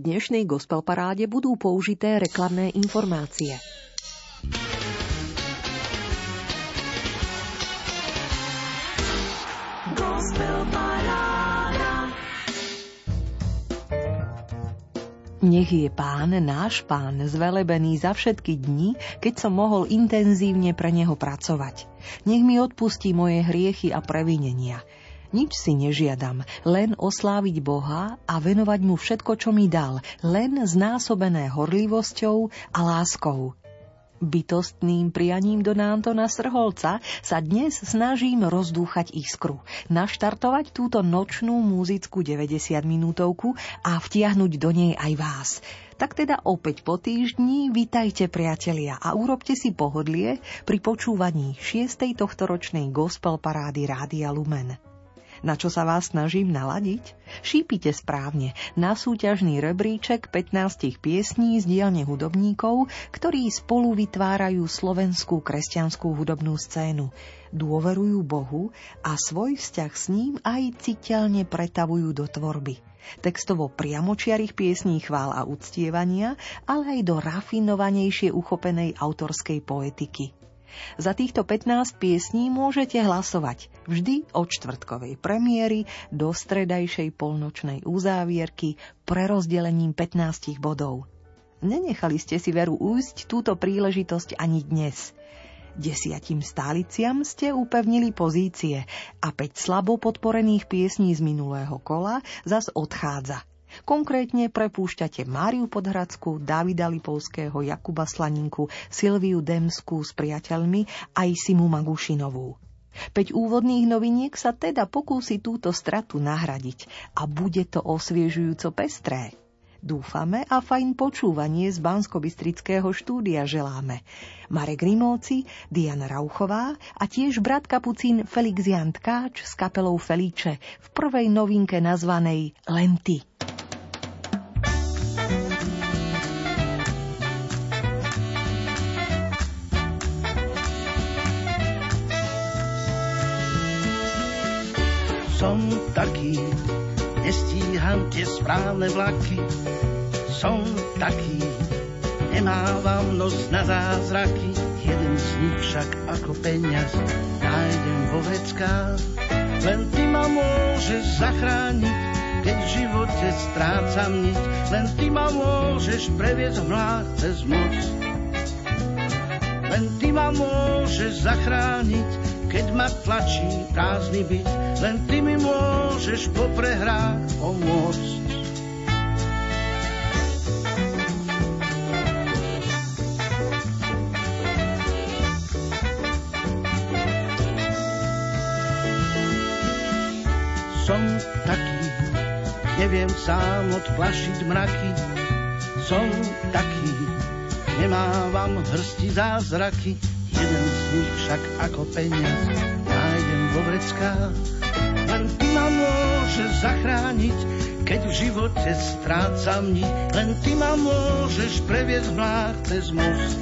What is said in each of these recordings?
dnešnej gospel paráde budú použité reklamné informácie. Nech je pán, náš pán, zvelebený za všetky dni, keď som mohol intenzívne pre neho pracovať. Nech mi odpustí moje hriechy a previnenia. Nič si nežiadam, len osláviť Boha a venovať mu všetko, čo mi dal, len znásobené horlivosťou a láskou. Bytostným prianím do Nántona Srholca sa dnes snažím rozdúchať iskru, naštartovať túto nočnú múzickú 90 minútovku a vtiahnuť do nej aj vás. Tak teda opäť po týždni vitajte priatelia a urobte si pohodlie pri počúvaní 6. tohtoročnej gospel parády Rádia Lumen. Na čo sa vás snažím naladiť? Šípite správne na súťažný rebríček 15 piesní z dielne hudobníkov, ktorí spolu vytvárajú slovenskú kresťanskú hudobnú scénu. Dôverujú Bohu a svoj vzťah s ním aj citeľne pretavujú do tvorby textovo priamočiarých piesní chvál a uctievania, ale aj do rafinovanejšie uchopenej autorskej poetiky. Za týchto 15 piesní môžete hlasovať vždy od čtvrtkovej premiéry do stredajšej polnočnej uzávierky prerozdelením 15 bodov. Nenechali ste si veru újsť túto príležitosť ani dnes. Desiatim stáliciam ste upevnili pozície a 5 slabo podporených piesní z minulého kola zas odchádza – Konkrétne prepúšťate Máriu Podhradskú, Davida Lipovského, Jakuba Slaninku, Silviu Demskú s priateľmi aj Simu Magušinovú. Peť úvodných noviniek sa teda pokúsi túto stratu nahradiť a bude to osviežujúco pestré. Dúfame a fajn počúvanie z bansko štúdia želáme. Marek Grimovci, Diana Rauchová a tiež brat kapucín Felix Jan Tkáč s kapelou Feliče v prvej novinke nazvanej Lenty. Som taký, nestíham tie správne vlaky. Som taký, nemávam nos na zázraky. Jeden z nich však ako peniaz nájdem vo veckách. Len ty ma môžeš zachrániť, keď v živote strácam niť. Len ty ma môžeš previesť mlád cez most. Len ty ma môžeš zachrániť, keď ma tlačí prázdny byt, len ty mi môžeš po prehrách pomôcť. Som taký, neviem sám odplašiť mraky, som taký, nemávam hrsti zázraky, jeden z nich však ako peniaz nájdem vo vreckách. Len ty ma môžeš zachrániť, keď v živote strácam niť. Len ty ma môžeš previesť mlád cez most.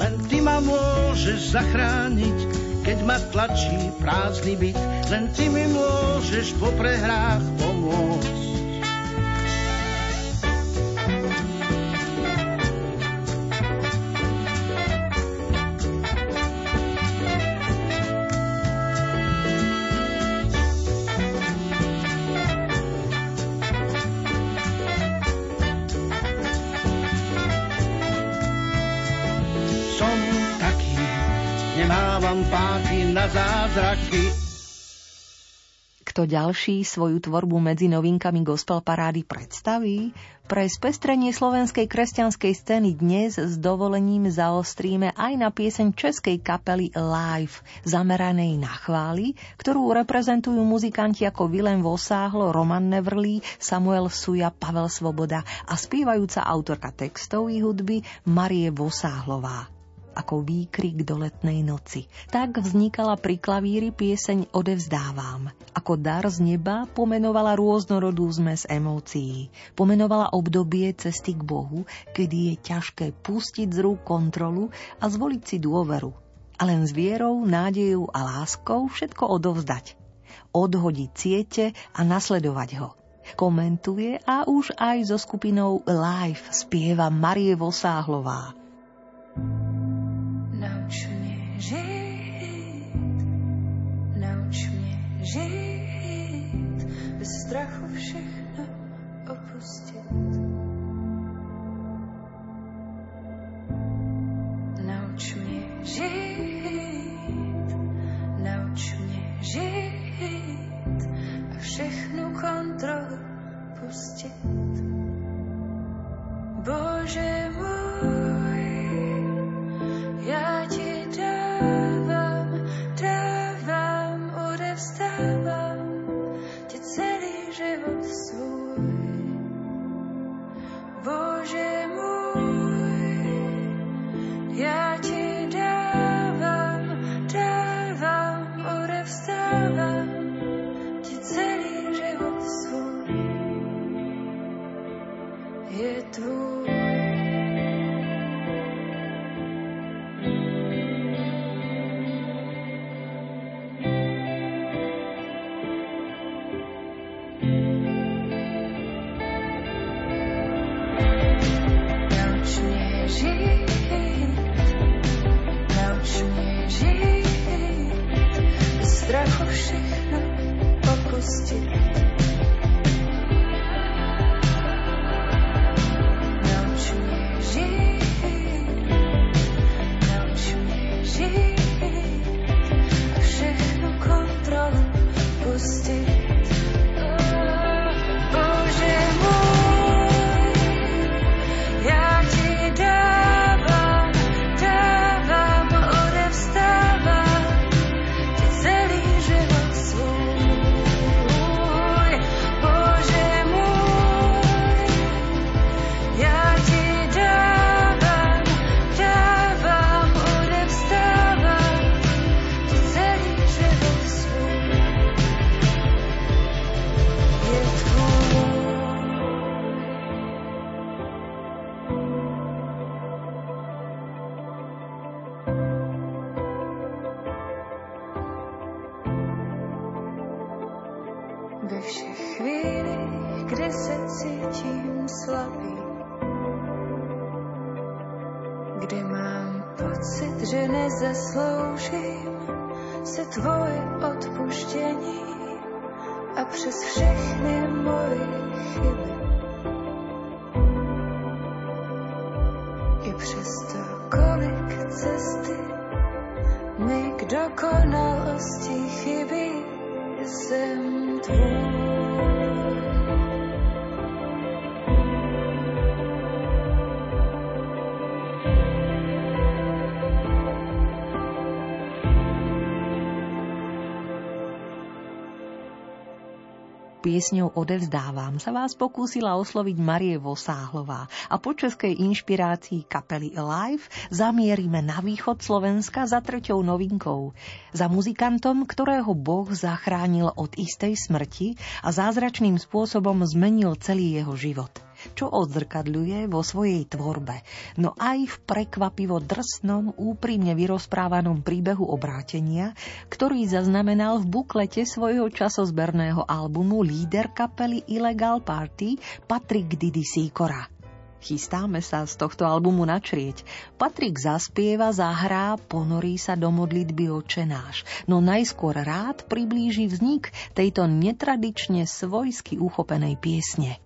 Len ty ma môžeš zachrániť, keď ma tlačí prázdny byt. Len ty mi môžeš po prehrách pomôcť. Zázraky. Kto ďalší svoju tvorbu medzi novinkami gospel parády predstaví? Pre spestrenie slovenskej kresťanskej scény dnes s dovolením zaostríme aj na pieseň českej kapely Live, zameranej na chvály, ktorú reprezentujú muzikanti ako Vilem Vosáhlo, Roman Nevrlý, Samuel Suja, Pavel Svoboda a spievajúca autorka textov i hudby Marie Vosáhlová ako výkrik do letnej noci. Tak vznikala pri klavíri pieseň Odevzdávam. Ako dar z neba pomenovala rôznorodú zmes emócií. Pomenovala obdobie cesty k Bohu, kedy je ťažké pustiť z rúk kontrolu a zvoliť si dôveru. A len s vierou, nádejou a láskou všetko odovzdať. Odhodiť siete a nasledovať ho. Komentuje a už aj so skupinou Live spieva Marie Vosáhlová. Nauč bez strachu všechno opustit. Nauč mě žít, nauč mě žít a všechnu kontrolu pustit. Bože můj, já ti Piesňou Odevzdávam sa vás pokúsila osloviť Marie Vosáhlová a po českej inšpirácii kapely Alive zamierime na východ Slovenska za treťou novinkou. Za muzikantom, ktorého Boh zachránil od istej smrti a zázračným spôsobom zmenil celý jeho život čo odzrkadľuje vo svojej tvorbe, no aj v prekvapivo drsnom, úprimne vyrozprávanom príbehu obrátenia, ktorý zaznamenal v buklete svojho časozberného albumu líder kapely Illegal Party Patrick Didi Sikora. Chystáme sa z tohto albumu načrieť. Patrik zaspieva, zahrá, ponorí sa do modlitby očenáš, no najskôr rád priblíži vznik tejto netradične svojsky uchopenej piesne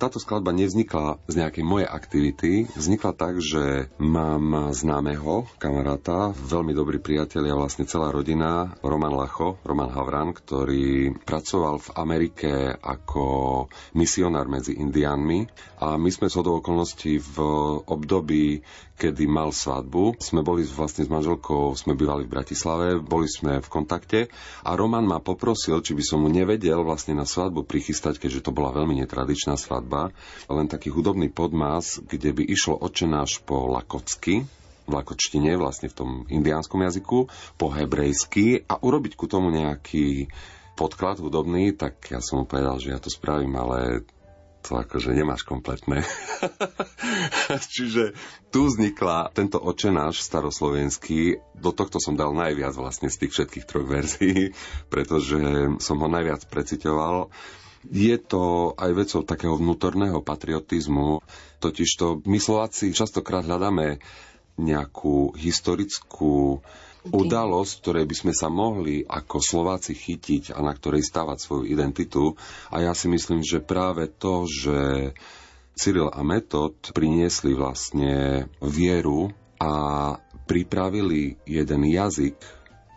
táto skladba nevznikla z nejakej mojej aktivity. Vznikla tak, že mám známeho kamaráta, veľmi dobrý priateľ a vlastne celá rodina, Roman Lacho, Roman Havran, ktorý pracoval v Amerike ako misionár medzi indiánmi a my sme z okolností v období, kedy mal svadbu. Sme boli vlastne s manželkou, sme bývali v Bratislave, boli sme v kontakte. A Roman ma poprosil, či by som mu nevedel vlastne na svadbu prichystať, keďže to bola veľmi netradičná svadba, len taký hudobný podmas, kde by išlo očenáš po lakocky, v lakočtine, vlastne v tom indiánskom jazyku, po hebrejsky. A urobiť ku tomu nejaký podklad hudobný, tak ja som mu povedal, že ja to spravím, ale to akože nemáš kompletné. Čiže tu vznikla tento očenáš staroslovenský. Do tohto som dal najviac vlastne z tých všetkých troch verzií, pretože som ho najviac precitoval. Je to aj vecou takého vnútorného patriotizmu, totižto my Slováci častokrát hľadáme nejakú historickú udalosť, ktorej by sme sa mohli ako Slováci chytiť a na ktorej stávať svoju identitu. A ja si myslím, že práve to, že Cyril a Metod priniesli vlastne vieru a pripravili jeden jazyk,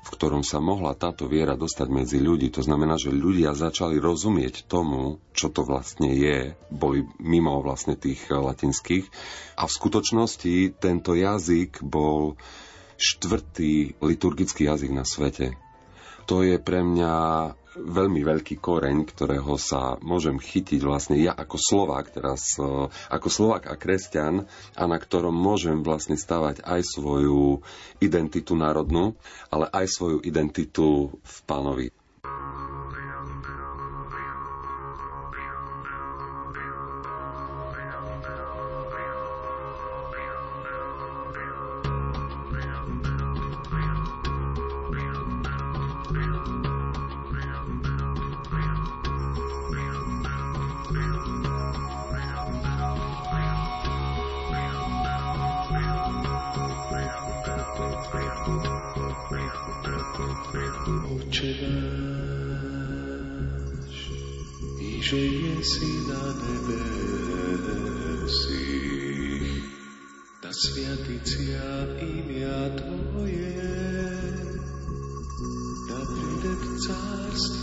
v ktorom sa mohla táto viera dostať medzi ľudí. To znamená, že ľudia začali rozumieť tomu, čo to vlastne je. Boli mimo vlastne tých latinských. A v skutočnosti tento jazyk bol štvrtý liturgický jazyk na svete. To je pre mňa veľmi veľký koreň, ktorého sa môžem chytiť vlastne ja ako Slovák teraz, e, ako Slovák a kresťan a na ktorom môžem vlastne stavať aj svoju identitu národnú, ale aj svoju identitu v pánovi. náš i že je si na nebesích. Na sviaticia imia Tvoje, na prídeb cárstvo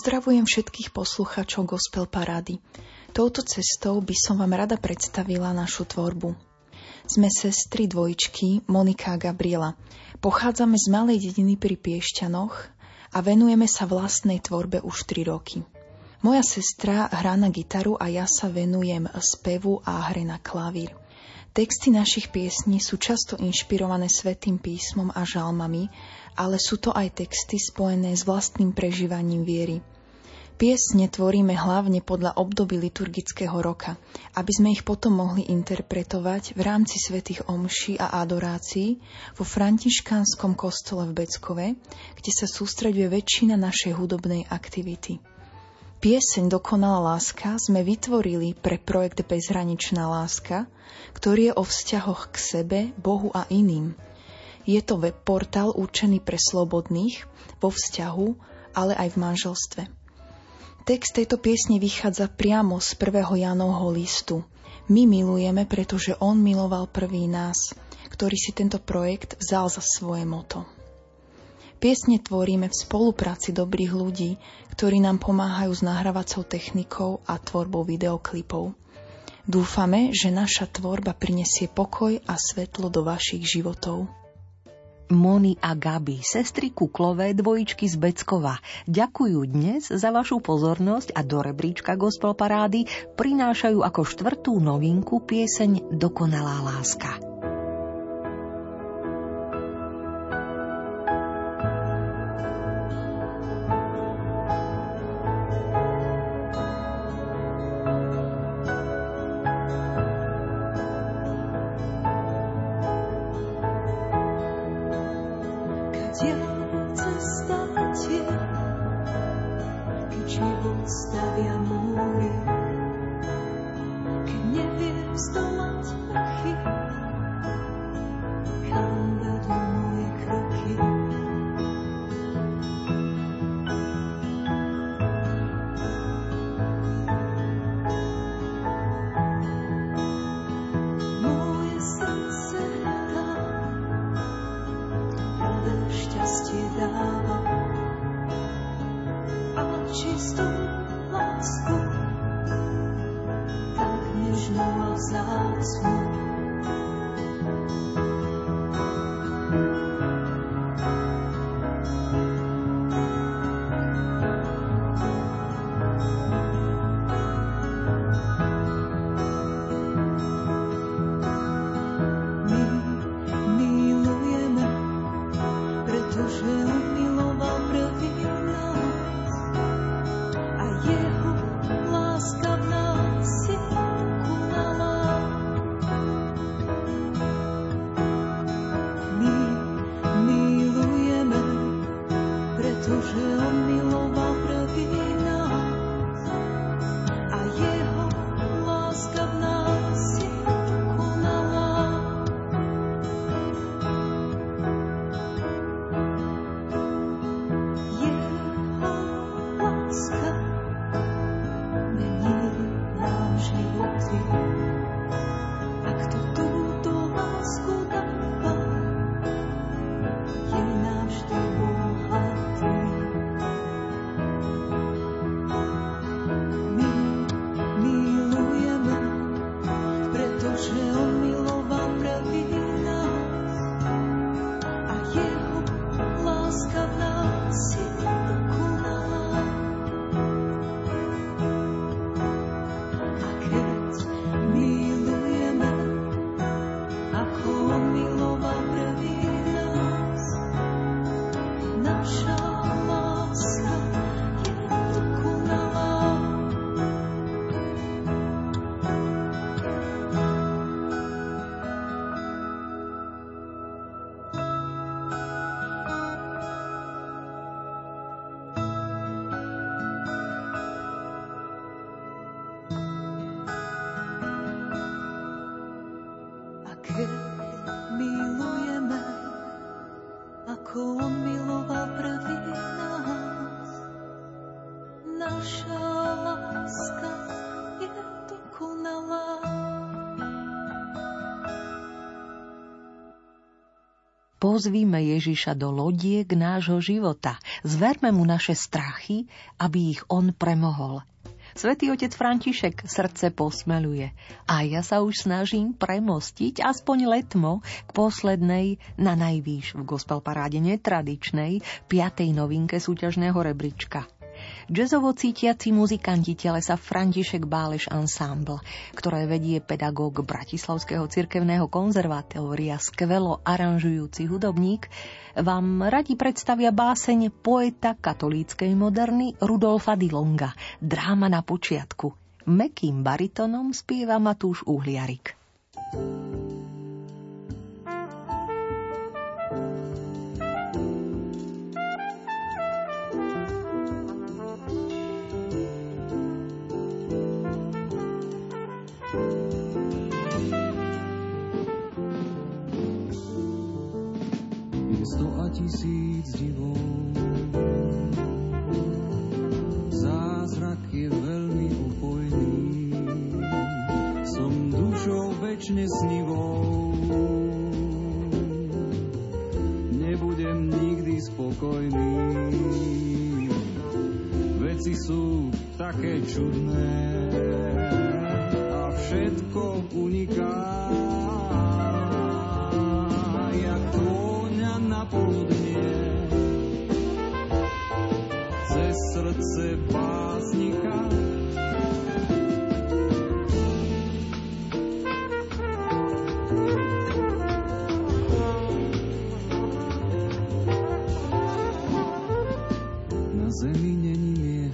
Pozdravujem všetkých poslucháčov Gospel Parády. Touto cestou by som vám rada predstavila našu tvorbu. Sme sestry dvojčky Monika a Gabriela. Pochádzame z malej dediny pri Piešťanoch a venujeme sa vlastnej tvorbe už 3 roky. Moja sestra hrá na gitaru a ja sa venujem spevu a hre na klavír. Texty našich piesní sú často inšpirované svetým písmom a žalmami, ale sú to aj texty spojené s vlastným prežívaním viery. Piesne tvoríme hlavne podľa období liturgického roka, aby sme ich potom mohli interpretovať v rámci svätých omší a adorácií vo františkánskom kostole v Beckove, kde sa sústreďuje väčšina našej hudobnej aktivity. Pieseň Dokonalá láska sme vytvorili pre projekt Bezhraničná láska, ktorý je o vzťahoch k sebe, Bohu a iným. Je to web portál určený pre slobodných, vo vzťahu, ale aj v manželstve. Text tejto piesne vychádza priamo z prvého Janovho listu. My milujeme, pretože on miloval prvý nás, ktorý si tento projekt vzal za svoje moto. Piesne tvoríme v spolupráci dobrých ľudí, ktorí nám pomáhajú s nahrávacou technikou a tvorbou videoklipov. Dúfame, že naša tvorba prinesie pokoj a svetlo do vašich životov. Moni a Gabi, sestry Kuklové dvojičky z Beckova. Ďakujú dnes za vašu pozornosť a do rebríčka Gospel Parády prinášajú ako štvrtú novinku pieseň Dokonalá láska. Pozvíme Ježiša do lodiek nášho života. Zverme mu naše strachy, aby ich on premohol. Svetý otec František srdce posmeluje a ja sa už snažím premostiť aspoň letmo k poslednej na najvýš v gospel paráde netradičnej piatej novinke súťažného rebríčka – Jazzovo cítiaci muzikanti telesa František Báleš Ensemble, ktoré vedie pedagóg Bratislavského cirkevného konzervatória, skvelo aranžujúci hudobník, vám radi predstavia báseň poeta katolíckej moderny Rudolfa Dilonga, Dráma na počiatku. Mekým baritonom spieva Matúš Uhliarik. thank you tisíc divov. Zázrak je veľmi upojný, som dušou väčšine snivou. Nebudem nikdy spokojný, veci sú také čudné a všetko uniká poludnie cez srdce básnika. Na zemi není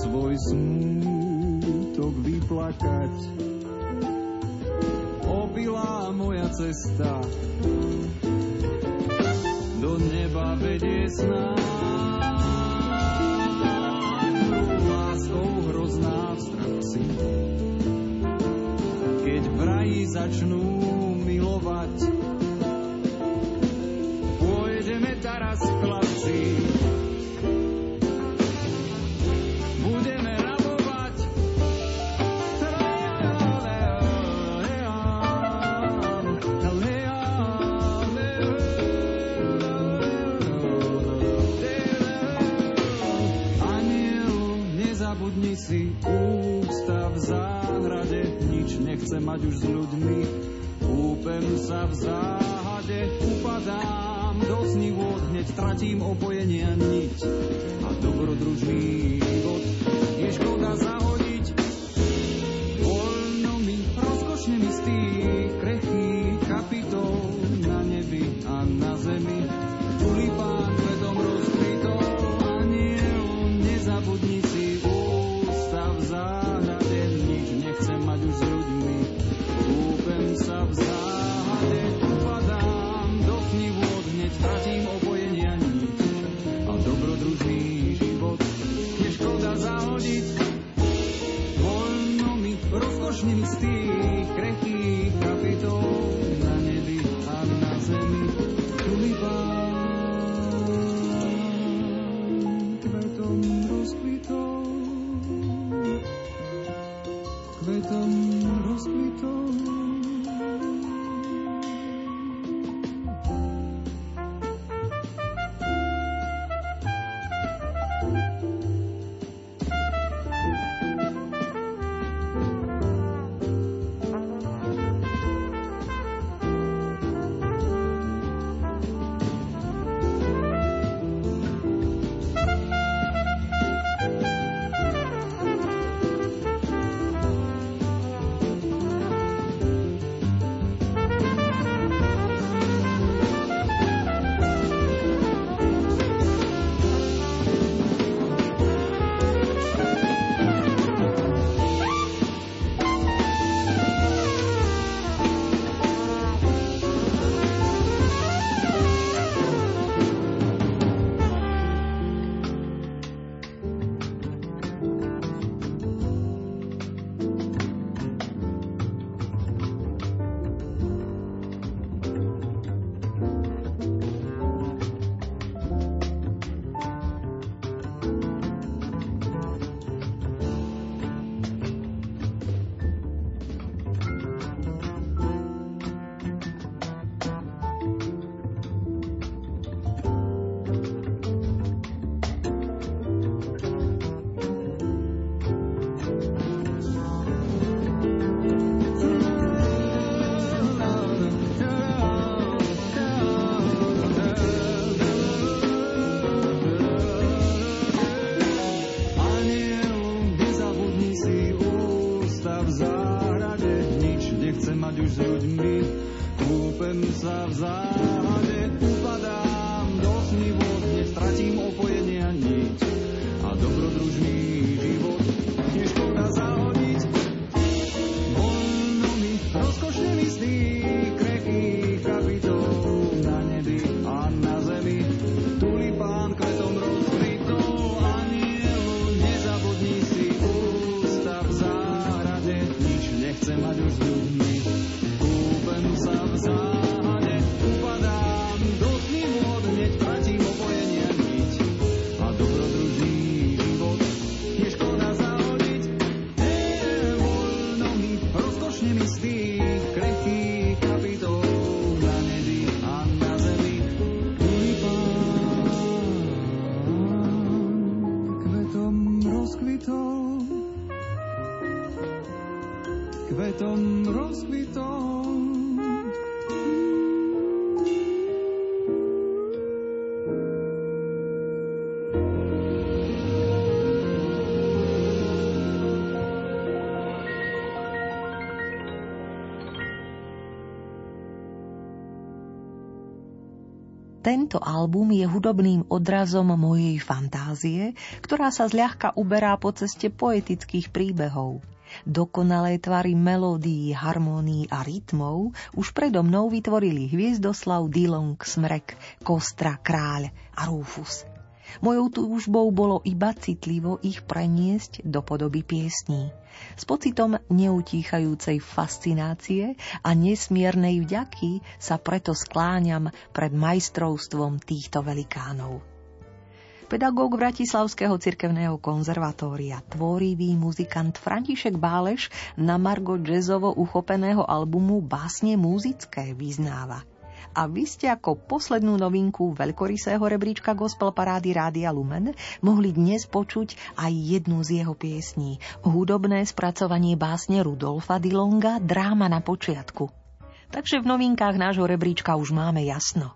svoj smútok vyplakať. Cesta neba vedie snáď. Láskou hrozná v strachu si, keď v raji začnú milovať. Nechce mať už s ľuďmi. Kúpem sa v záhade, upadám do snívod, hneď tratím opojenie a niť. A dobrodružný život Kúpem sa v Tento album je hudobným odrazom mojej fantázie, ktorá sa zľahka uberá po ceste poetických príbehov. Dokonalé tvary melódií, harmónií a rytmov už predo mnou vytvorili Hviezdoslav, Dillon, Smrek, Kostra, Kráľ a Rufus. Mojou túžbou bolo iba citlivo ich preniesť do podoby piesní. S pocitom neutíchajúcej fascinácie a nesmiernej vďaky sa preto skláňam pred majstrovstvom týchto velikánov. Pedagóg Bratislavského cirkevného konzervatória, tvorivý muzikant František Báleš na margo jazzovo uchopeného albumu Básne muzické vyznáva – a vy ste ako poslednú novinku veľkorysého rebríčka Gospel Parády Rádia Lumen mohli dnes počuť aj jednu z jeho piesní. Hudobné spracovanie básne Rudolfa Dilonga Dráma na počiatku. Takže v novinkách nášho rebríčka už máme jasno.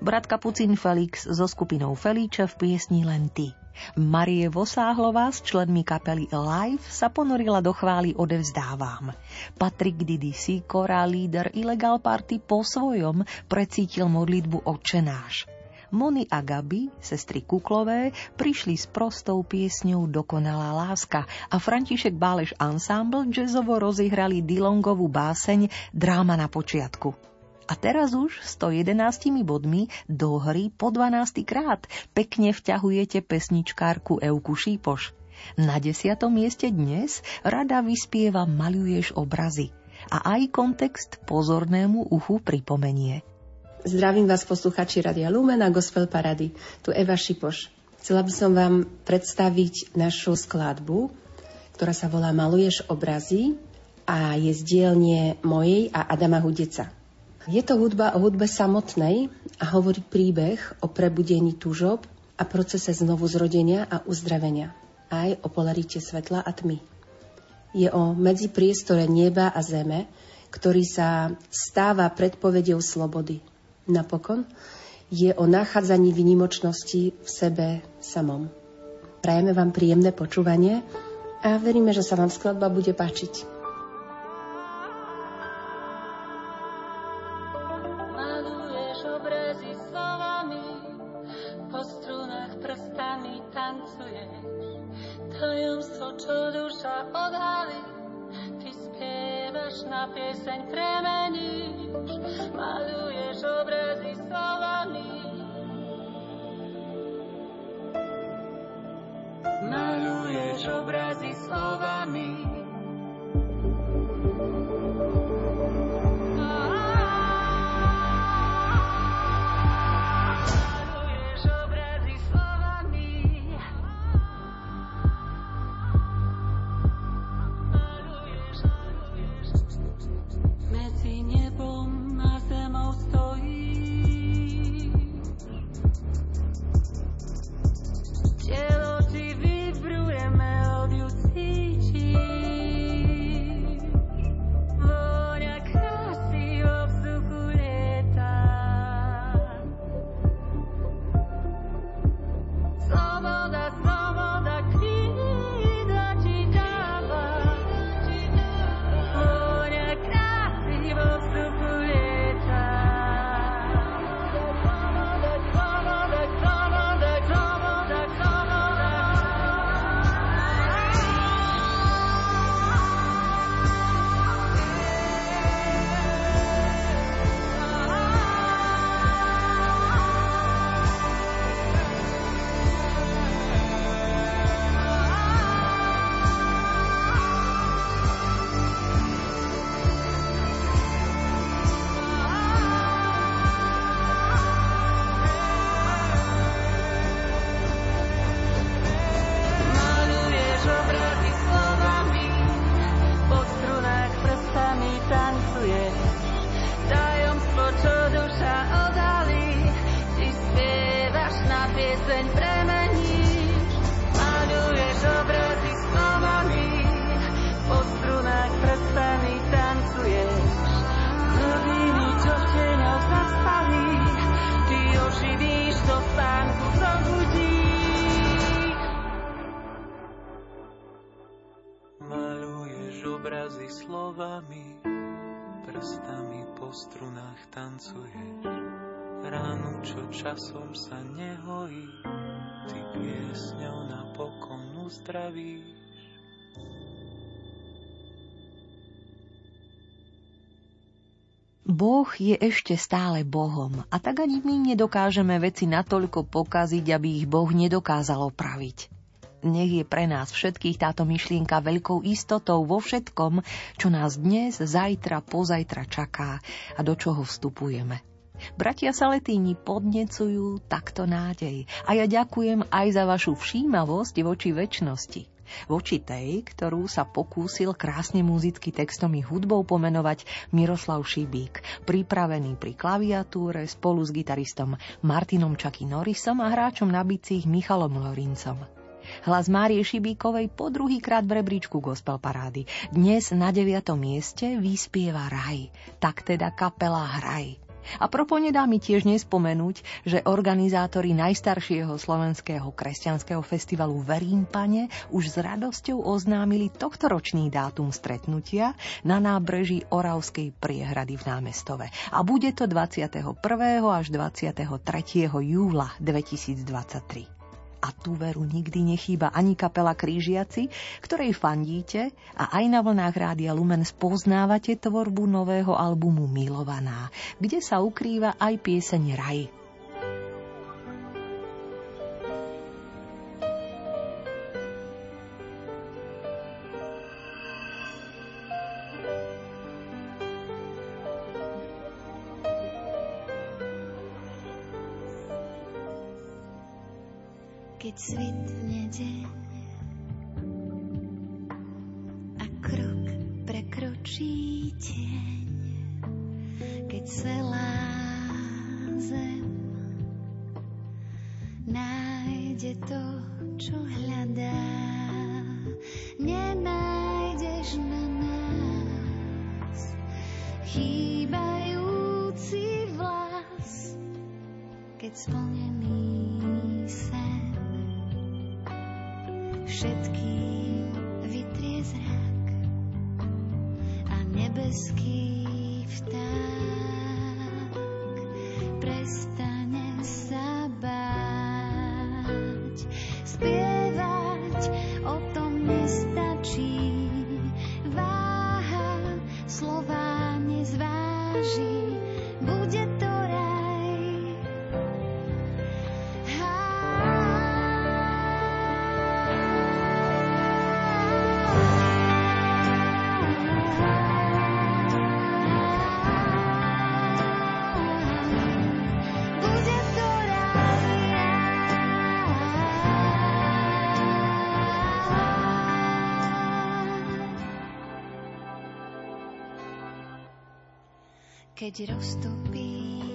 Brat Kapucín Felix so skupinou Felíče v piesni Len ty. Marie Vosáhlová s členmi kapely Alive sa ponorila do chvály Odevzdávam. Patrik Didi Sikora, líder Illegal Party po svojom precítil modlitbu Otčenáš. Moni a Gabi, sestry Kuklové, prišli s prostou piesňou Dokonalá láska a František Báleš Ensemble jazzovo rozihrali Dilongovú báseň Dráma na počiatku. A teraz už 111 bodmi do hry po 12 krát pekne vťahujete pesničkárku Euku Šípoš. Na desiatom mieste dnes rada vyspieva Maluješ obrazy a aj kontext pozornému uchu pripomenie. Zdravím vás posluchači Radia Lumen a Gospel Parady. Tu Eva Šipoš. Chcela by som vám predstaviť našu skladbu, ktorá sa volá Maluješ obrazy a je z dielne mojej a Adama Hudeca. Je to hudba o hudbe samotnej a hovorí príbeh o prebudení túžob a procese znovu zrodenia a uzdravenia. Aj o polarite svetla a tmy. Je o medzipriestore neba a zeme, ktorý sa stáva predpovedou slobody. Napokon je o nachádzaní vynimočnosti v sebe samom. Prajeme vám príjemné počúvanie a veríme, že sa vám skladba bude páčiť. Na pieseň premeníš, maluješ obrazy slovami. Maluješ obrazy slovami. Uzdravíš. Boh je ešte stále Bohom a tak ani my nedokážeme veci natoľko pokaziť, aby ich Boh nedokázal opraviť. Nech je pre nás všetkých táto myšlienka veľkou istotou vo všetkom, čo nás dnes, zajtra, pozajtra čaká a do čoho vstupujeme. Bratia Saletíni podnecujú takto nádej a ja ďakujem aj za vašu všímavosť voči väčšnosti voči tej, ktorú sa pokúsil krásne muzicky textom i hudbou pomenovať Miroslav Šibík, pripravený pri klaviatúre spolu s gitaristom Martinom Čaky Norrisom a hráčom na bicích Michalom Lorincom. Hlas Márie Šibíkovej po druhýkrát v rebríčku gospel parády. Dnes na 9. mieste vyspieva Raj, tak teda kapela Hraj. A propo nedá mi tiež nespomenúť, že organizátori najstaršieho slovenského kresťanského festivalu Verímpane už s radosťou oznámili tohtoročný dátum stretnutia na nábreží Oravskej priehrady v námestove. A bude to 21. až 23. júla 2023 a tú veru nikdy nechýba ani kapela Krížiaci, ktorej fandíte a aj na vlnách Rádia Lumen spoznávate tvorbu nového albumu Milovaná, kde sa ukrýva aj pieseň Raj. Keď svitne deň a krok prekročí tieň, keď celá zem nájde to, čo hľadá. Nenájdeš na nás chýbajúci vlas, keď splnený sen všetkým vytrie zrak a nebeský vták. Prestane keď roztopíš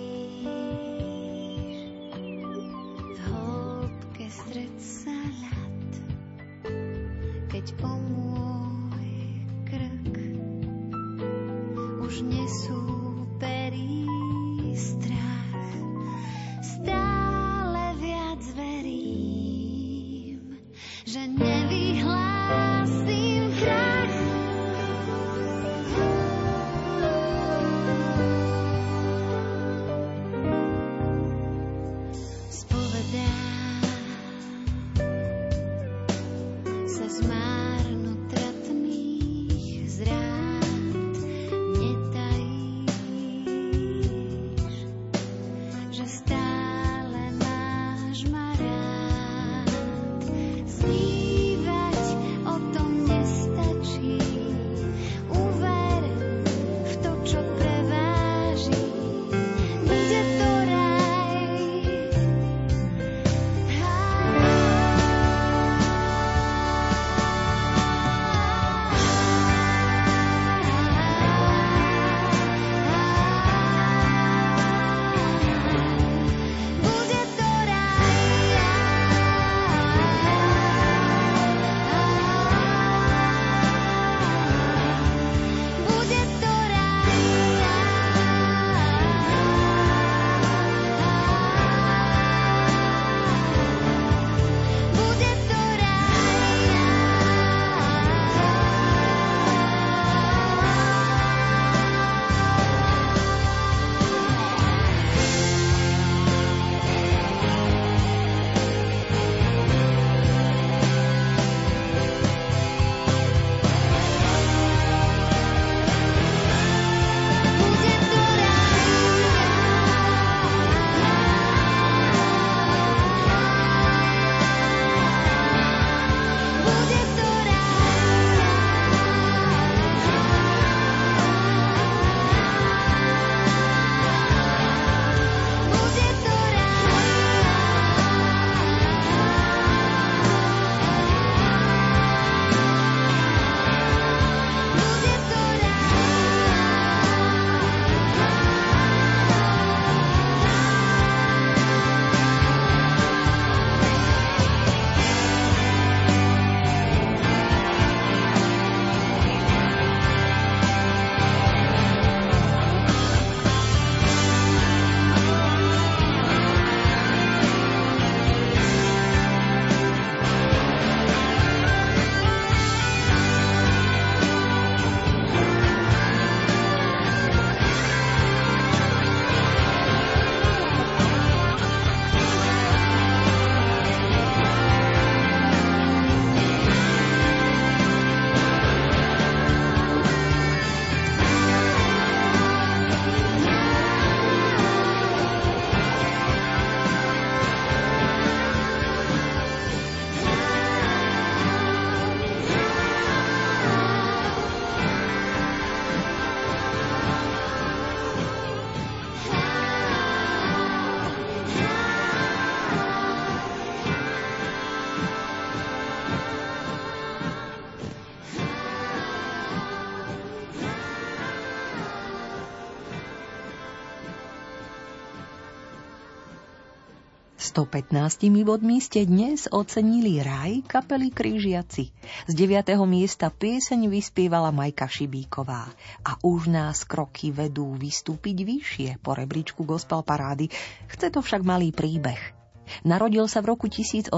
115 bodmi ste dnes ocenili raj kapely Krížiaci. Z 9. miesta pieseň vyspievala Majka Šibíková. A už nás kroky vedú vystúpiť vyššie po rebríčku gospel parády. Chce to však malý príbeh. Narodil sa v roku 1815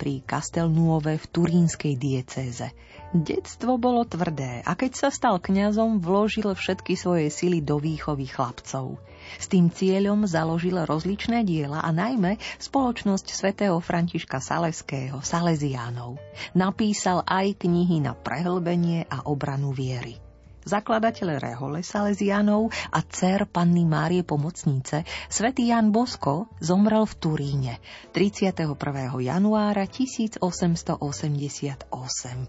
pri Castelnuove v turínskej diecéze. Detstvo bolo tvrdé a keď sa stal kňazom, vložil všetky svoje sily do výchovy chlapcov. S tým cieľom založil rozličné diela a najmä spoločnosť svätého Františka Saleského, Salesiánov. Napísal aj knihy na prehlbenie a obranu viery zakladateľ Rehole Salesianov a dcer panny Márie Pomocnice, svätý Jan Bosko zomrel v Turíne 31. januára 1888.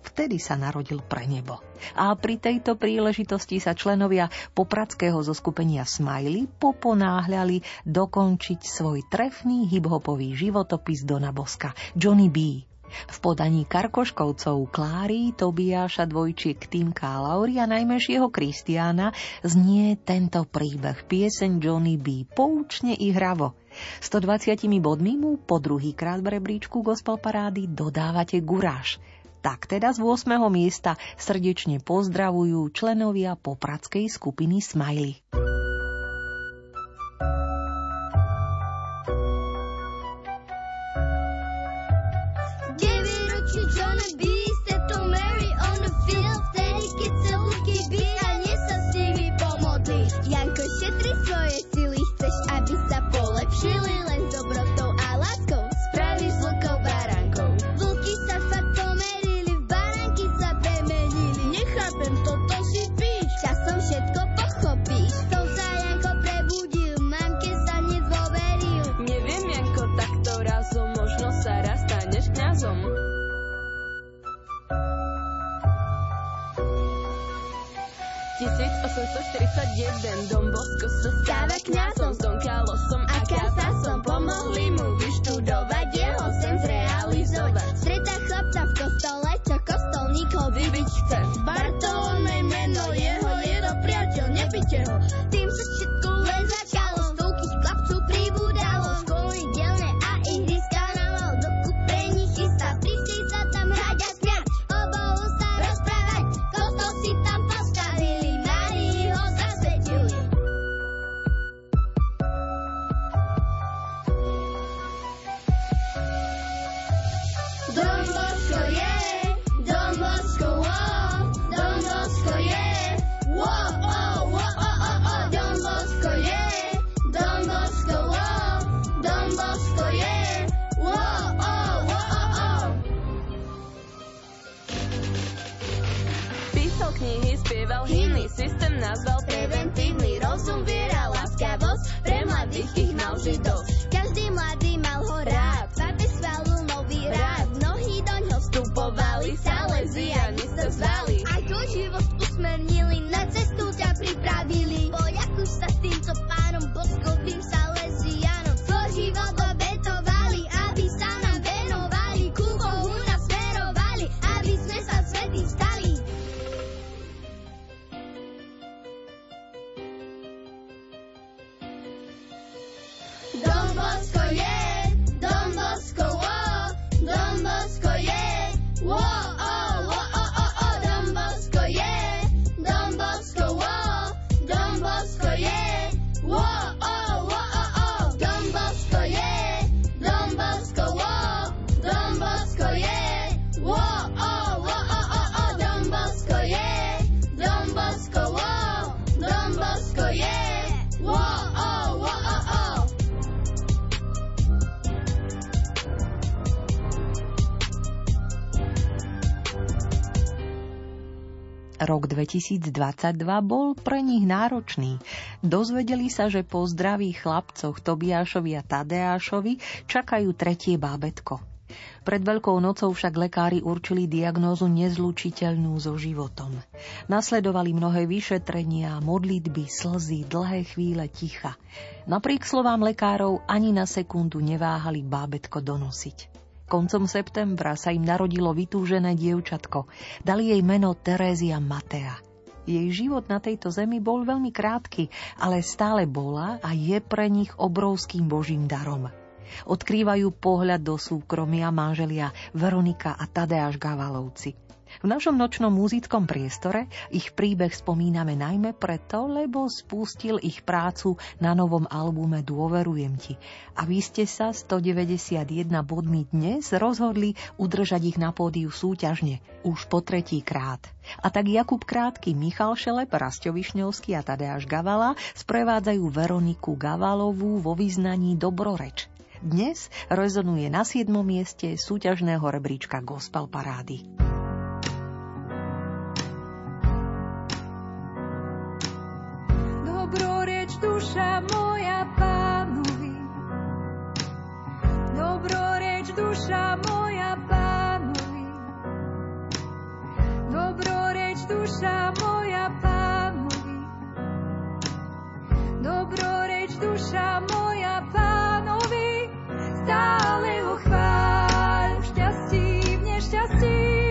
Vtedy sa narodil pre nebo. A pri tejto príležitosti sa členovia popradského zoskupenia Smiley poponáhľali dokončiť svoj trefný hiphopový životopis Dona Boska Johnny B. V podaní Karkoškovcov Kláry, Tobiáša Dvojčík, Týmka a Lauri a najmäšieho Kristiána znie tento príbeh pieseň Johnny B. poučne i hravo. 120 bodmi mu po druhý krát v rebríčku gospel parády dodávate guráž. Tak teda z 8. miesta srdečne pozdravujú členovia popradskej skupiny Smiley. Rok 2022 bol pre nich náročný. Dozvedeli sa, že po zdravých chlapcoch Tobiášovi a Tadeášovi čakajú tretie bábetko. Pred Veľkou nocou však lekári určili diagnózu nezlučiteľnú so životom. Nasledovali mnohé vyšetrenia, modlitby, slzy, dlhé chvíle ticha. Napriek slovám lekárov ani na sekundu neváhali bábetko donosiť. Koncom septembra sa im narodilo vytúžené dievčatko. Dali jej meno Terézia Matea. Jej život na tejto zemi bol veľmi krátky, ale stále bola a je pre nich obrovským božím darom. Odkrývajú pohľad do súkromia manželia Veronika a Tadeáš Gavalovci. V našom nočnom muzickom priestore ich príbeh spomíname najmä preto, lebo spustil ich prácu na novom albume Dôverujem ti. A vy ste sa 191 bodmi dnes rozhodli udržať ich na pódiu súťažne, už po tretí krát. A tak Jakub Krátky, Michal Šelep, Rastio Višňovský a Tadeáš Gavala sprevádzajú Veroniku Gavalovú vo význaní Dobroreč. Dnes rezonuje na 7. mieste súťažného rebríčka Gospel Parády. Duša moja pánovi. Dobroreč duša moja pánovi. Dobroreč duša moja pánovi. Dobroreč duša moja pánovi. Stále ho chváľ v šťastí, v nešťastí.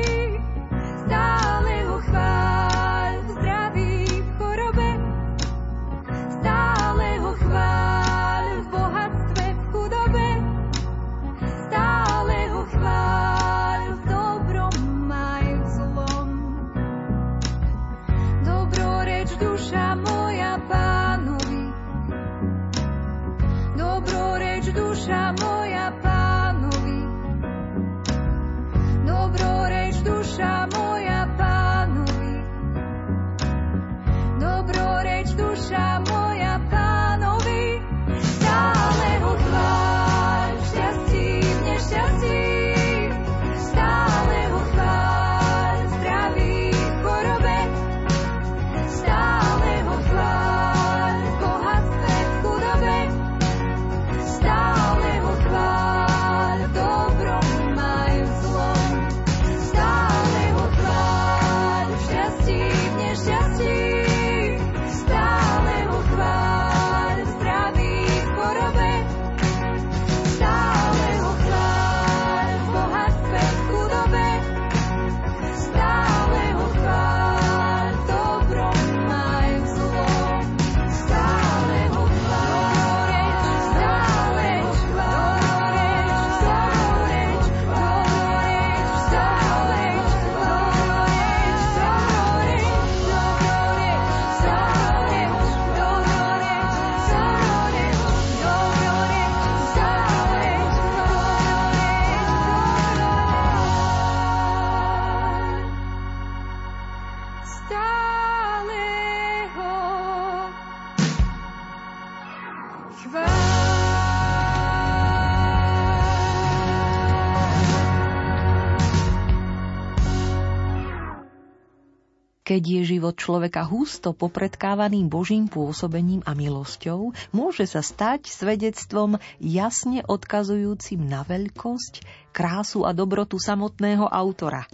Keď je život človeka husto popredkávaným Božím pôsobením a milosťou, môže sa stať svedectvom jasne odkazujúcim na veľkosť, krásu a dobrotu samotného autora.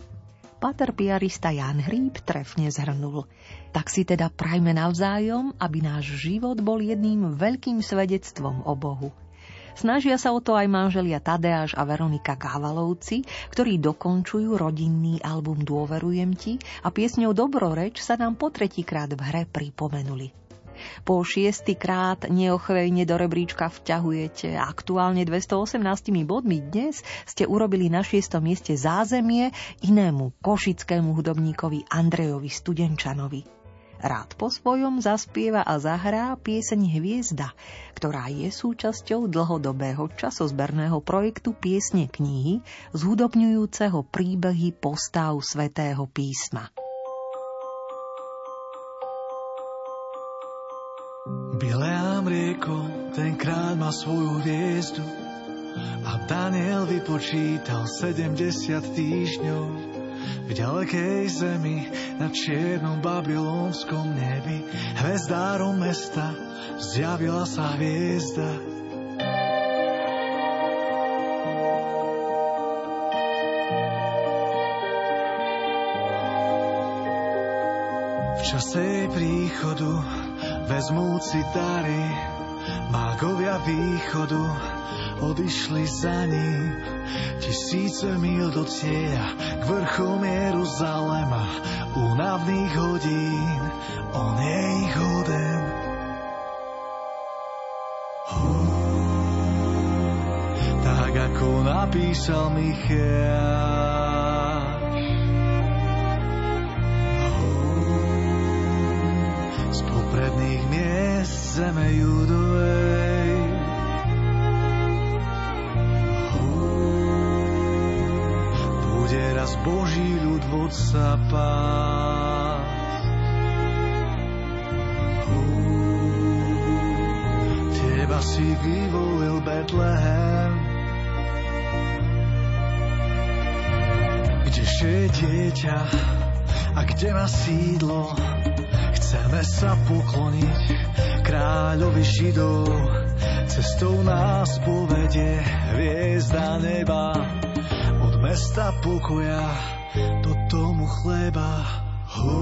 Pater piarista Jan Hríb trefne zhrnul. Tak si teda prajme navzájom, aby náš život bol jedným veľkým svedectvom o Bohu. Snažia sa o to aj manželia Tadeáš a Veronika Kávalovci, ktorí dokončujú rodinný album Dôverujem ti a piesňou Dobroreč sa nám po tretíkrát v hre pripomenuli. Po šiestý krát neochvejne do rebríčka vťahujete aktuálne 218 bodmi. Dnes ste urobili na šiestom mieste zázemie inému košickému hudobníkovi Andrejovi Studenčanovi rád po svojom zaspieva a zahrá pieseň Hviezda, ktorá je súčasťou dlhodobého časozberného projektu Piesne knihy zhudobňujúceho príbehy postav svätého písma. Bileám rieko, tenkrát má svoju hviezdu a Daniel vypočítal 70 týždňov v ďalekej zemi na čiernom babylonskom nebi hvezdárom mesta zjavila sa hviezda. V čase jej príchodu vezmúci dary mágovia východu odišli za ním. Tisíce mil do cieľa k vrchom Jeruzalema únavných hodín on je ich hoden tak ako napísal Micháš. Z popredných miest zeme judovej vodca pás. Teba si vyvolil Betlehem, kdeže je dieťa a kde má sídlo. Chceme sa pokloniť kráľovi Židov, cestou nás povedie hviezda neba. Od mesta pokoja chleba. Hú,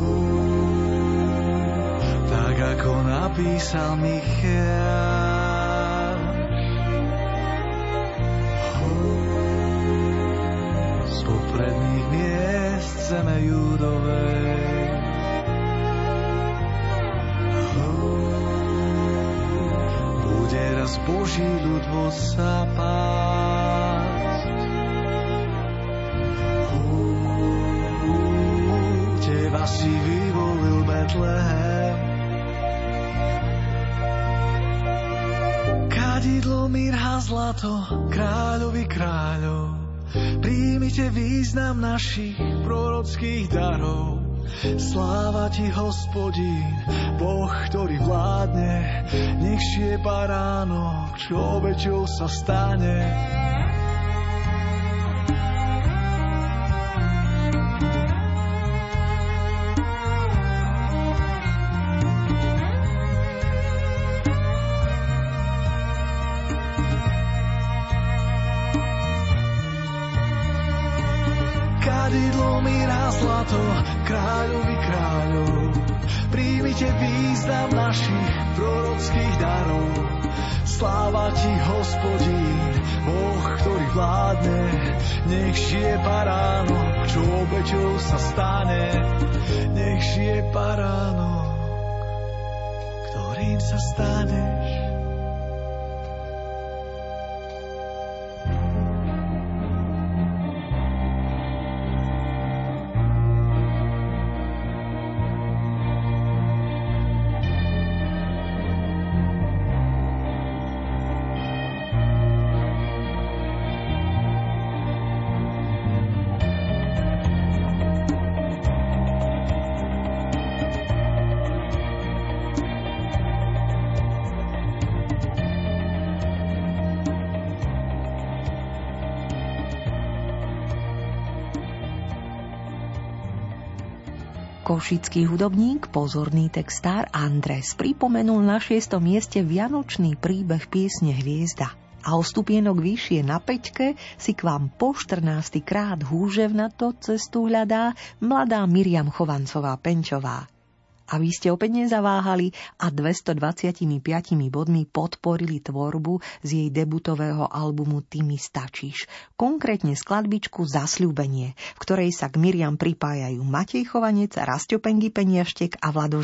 tak ako napísal Michal. Z popredných miest zeme judovej. Bude raz Boží ľud vodca pásť. Vyvolil Betlehem. Kadidlo, mirha, zlato, kráľovi kráľov. Príjmite význam našich prorockých darov. Sláva ti, hospodín, Boh, ktorý vládne, nech šie baránok, čo obeťou sa stane. Kadidlo, míra, zlato, kráľovi kráľov. Príjmite význam našich prorockých darov. Sláva ti, hospodín, Boh, ktorý vládne. Nech žije baránok, čo obeťou sa stane. Nech žije baránok, ktorým sa staneš. Košický hudobník, pozorný textár Andres pripomenul na šiestom mieste vianočný príbeh piesne Hviezda. A o stupienok vyššie na peťke si k vám po 14. krát húževnato cestu hľadá mladá Miriam Chovancová Penčová. A vy ste opäť nezaváhali a 225 bodmi podporili tvorbu z jej debutového albumu Ty mi stačíš. Konkrétne skladbičku Zasľúbenie, v ktorej sa k Miriam pripájajú Matej Chovanec, Rastio Pengy Peniaštek a Vlado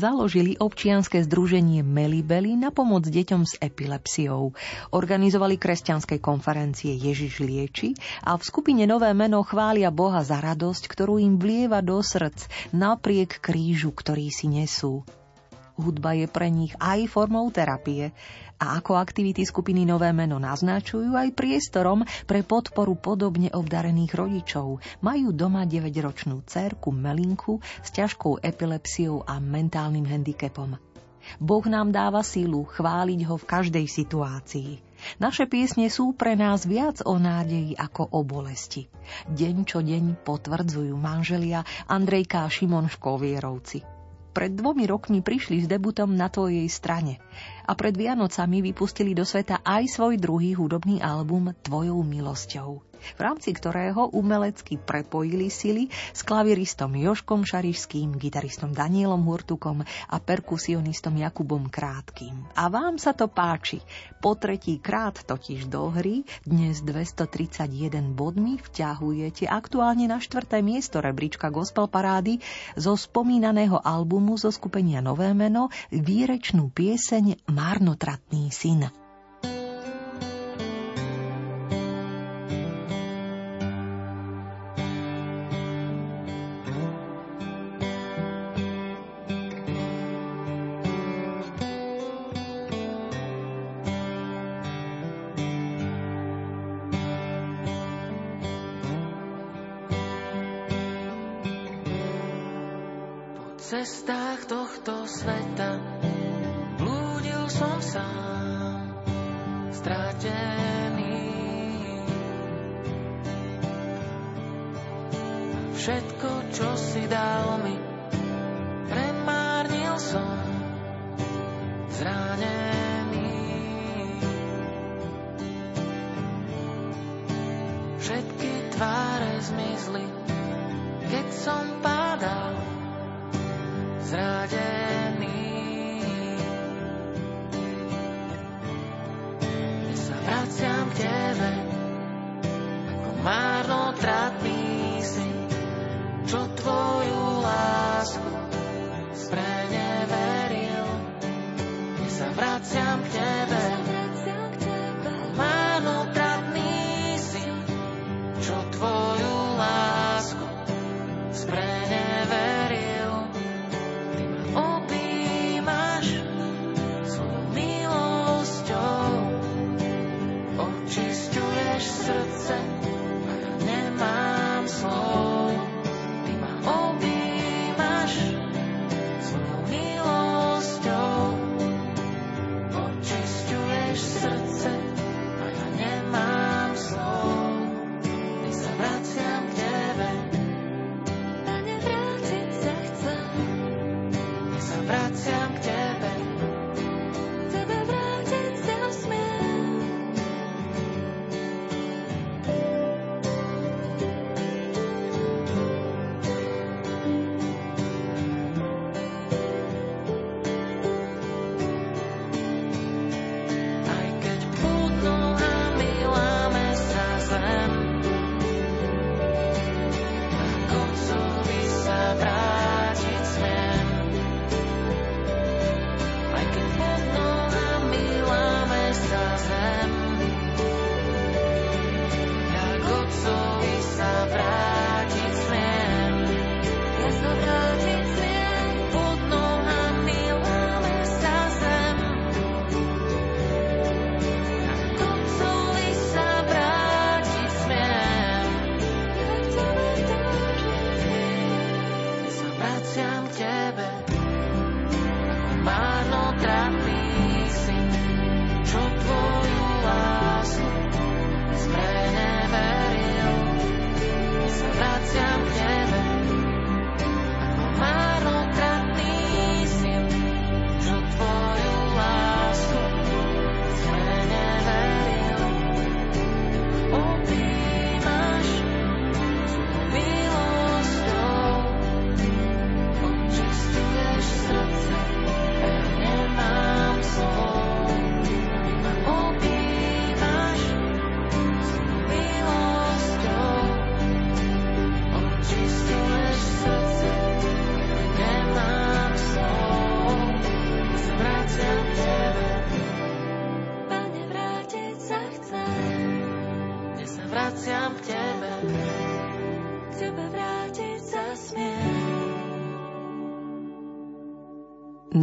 založili občianske združenie Melibeli na pomoc deťom s epilepsiou. Organizovali kresťanské konferencie Ježiš lieči a v skupine Nové meno chvália Boha za radosť, ktorú im vlieva do srdc napriek krížu, ktorý si nesú. Hudba je pre nich aj formou terapie a ako aktivity skupiny Nové meno naznačujú aj priestorom pre podporu podobne obdarených rodičov. Majú doma 9-ročnú dcerku Melinku s ťažkou epilepsiou a mentálnym handicapom. Boh nám dáva sílu chváliť ho v každej situácii. Naše piesne sú pre nás viac o nádeji ako o bolesti. Deň čo deň potvrdzujú manželia Andrejka a Šimon Škovierovci pred dvomi rokmi prišli s debutom na tvojej strane. A pred Vianocami vypustili do sveta aj svoj druhý hudobný album Tvojou milosťou, v rámci ktorého umelecky prepojili sily s klaviristom Joškom Šarišským, gitaristom Danielom Hurtukom a perkusionistom Jakubom Krátkým. A vám sa to páči. Po tretí krát totiž do hry dnes 231 bodmi vťahujete aktuálne na štvrté miesto rebríčka Gospel Parády zo spomínaného albumu zo skupenia Nové meno výrečnú pieseň Márnotratný syn. Cestách tohto sveta. Blúdil som sám,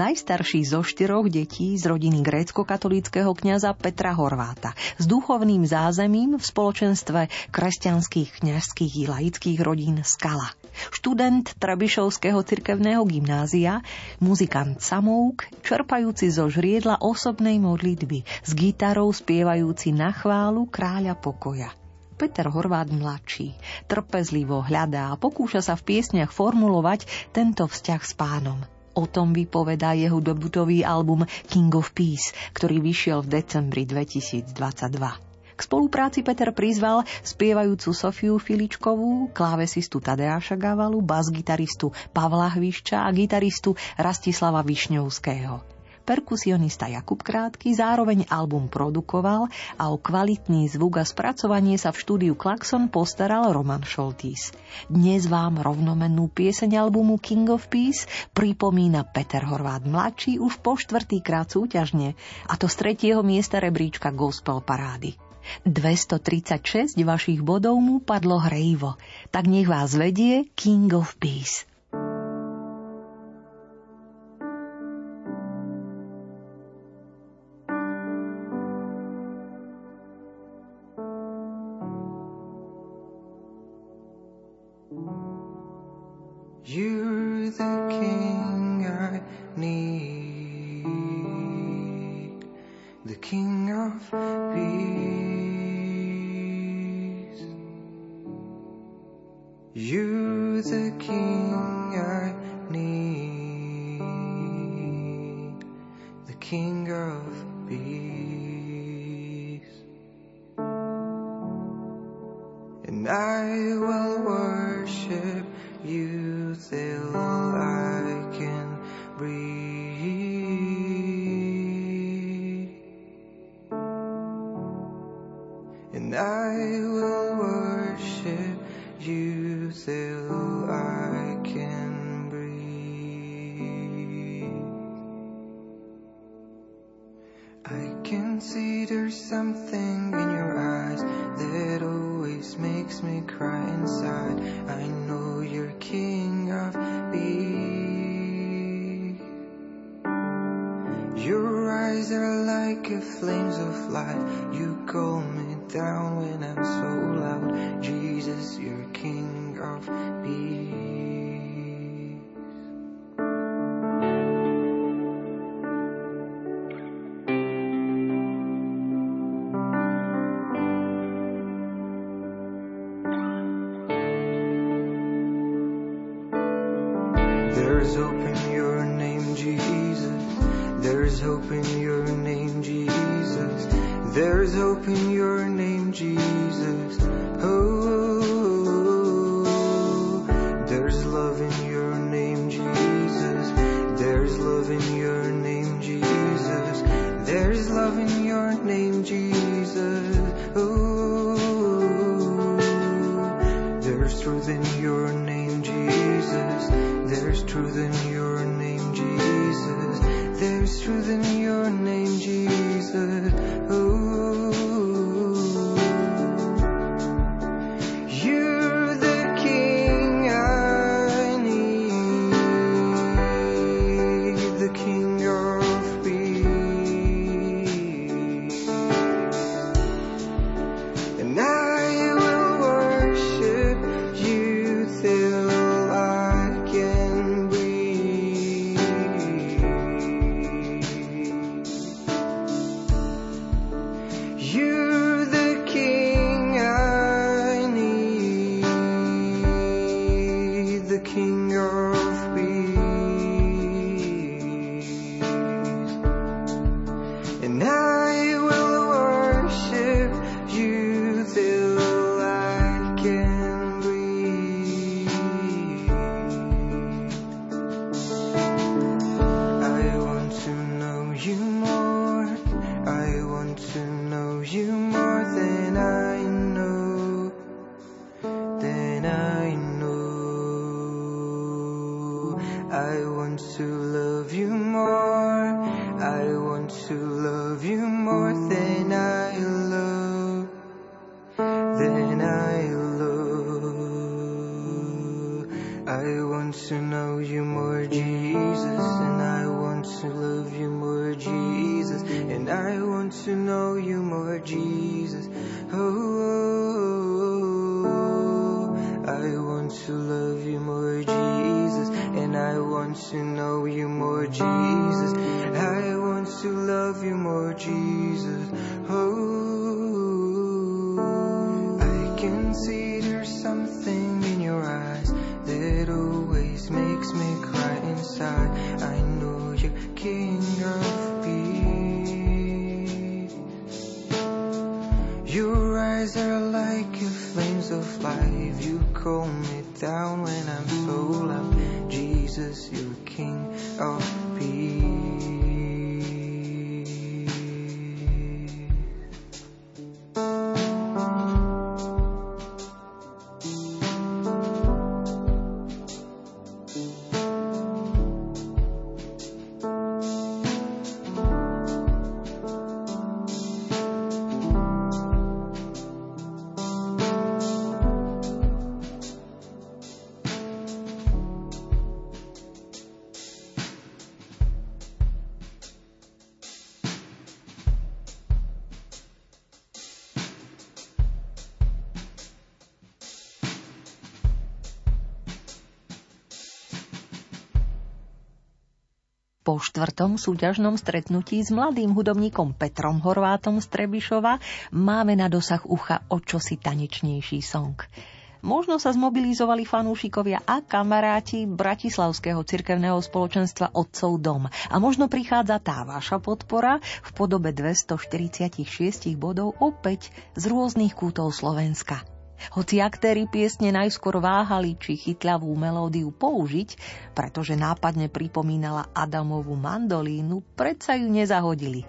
Najstarší zo štyroch detí z rodiny grécko-katolíckého kňaza Petra Horváta s duchovným zázemím v spoločenstve kresťanských kňažských i laických rodín Skala. Študent Trebišovského cirkevného gymnázia, muzikant Samouk, čerpajúci zo žriedla osobnej modlitby, s gitarou spievajúci na chválu kráľa pokoja. Peter Horvát mladší trpezlivo hľadá a pokúša sa v piesniach formulovať tento vzťah s pánom. O tom vypovedá jeho debutový album King of Peace, ktorý vyšiel v decembri 2022. K spolupráci Peter prizval spievajúcu Sofiu Filičkovú, klávesistu Tadeáša Gavalu, bas-gitaristu Pavla Hvišča a gitaristu Rastislava Višňovského perkusionista Jakub Krátky zároveň album produkoval a o kvalitný zvuk a spracovanie sa v štúdiu Klaxon postaral Roman Šoltís. Dnes vám rovnomennú pieseň albumu King of Peace pripomína Peter Horvát mladší už po štvrtýkrát súťažne, a to z tretieho miesta rebríčka Gospel Parády. 236 vašich bodov mu padlo hrejivo, tak nech vás vedie King of Peace. You're the king I need, the king of peace. You're the king I need, the king of peace. And I will worship you teu I want to love you more. I want to love you more than I Po štvrtom súťažnom stretnutí s mladým hudobníkom Petrom Horvátom z Trebišova máme na dosah ucha o čosi tanečnejší song. Možno sa zmobilizovali fanúšikovia a kamaráti Bratislavského cirkevného spoločenstva Otcov dom. A možno prichádza tá vaša podpora v podobe 246 bodov opäť z rôznych kútov Slovenska. Hoci aktéry piesne najskôr váhali, či chytľavú melódiu použiť, pretože nápadne pripomínala Adamovú mandolínu, predsa ju nezahodili.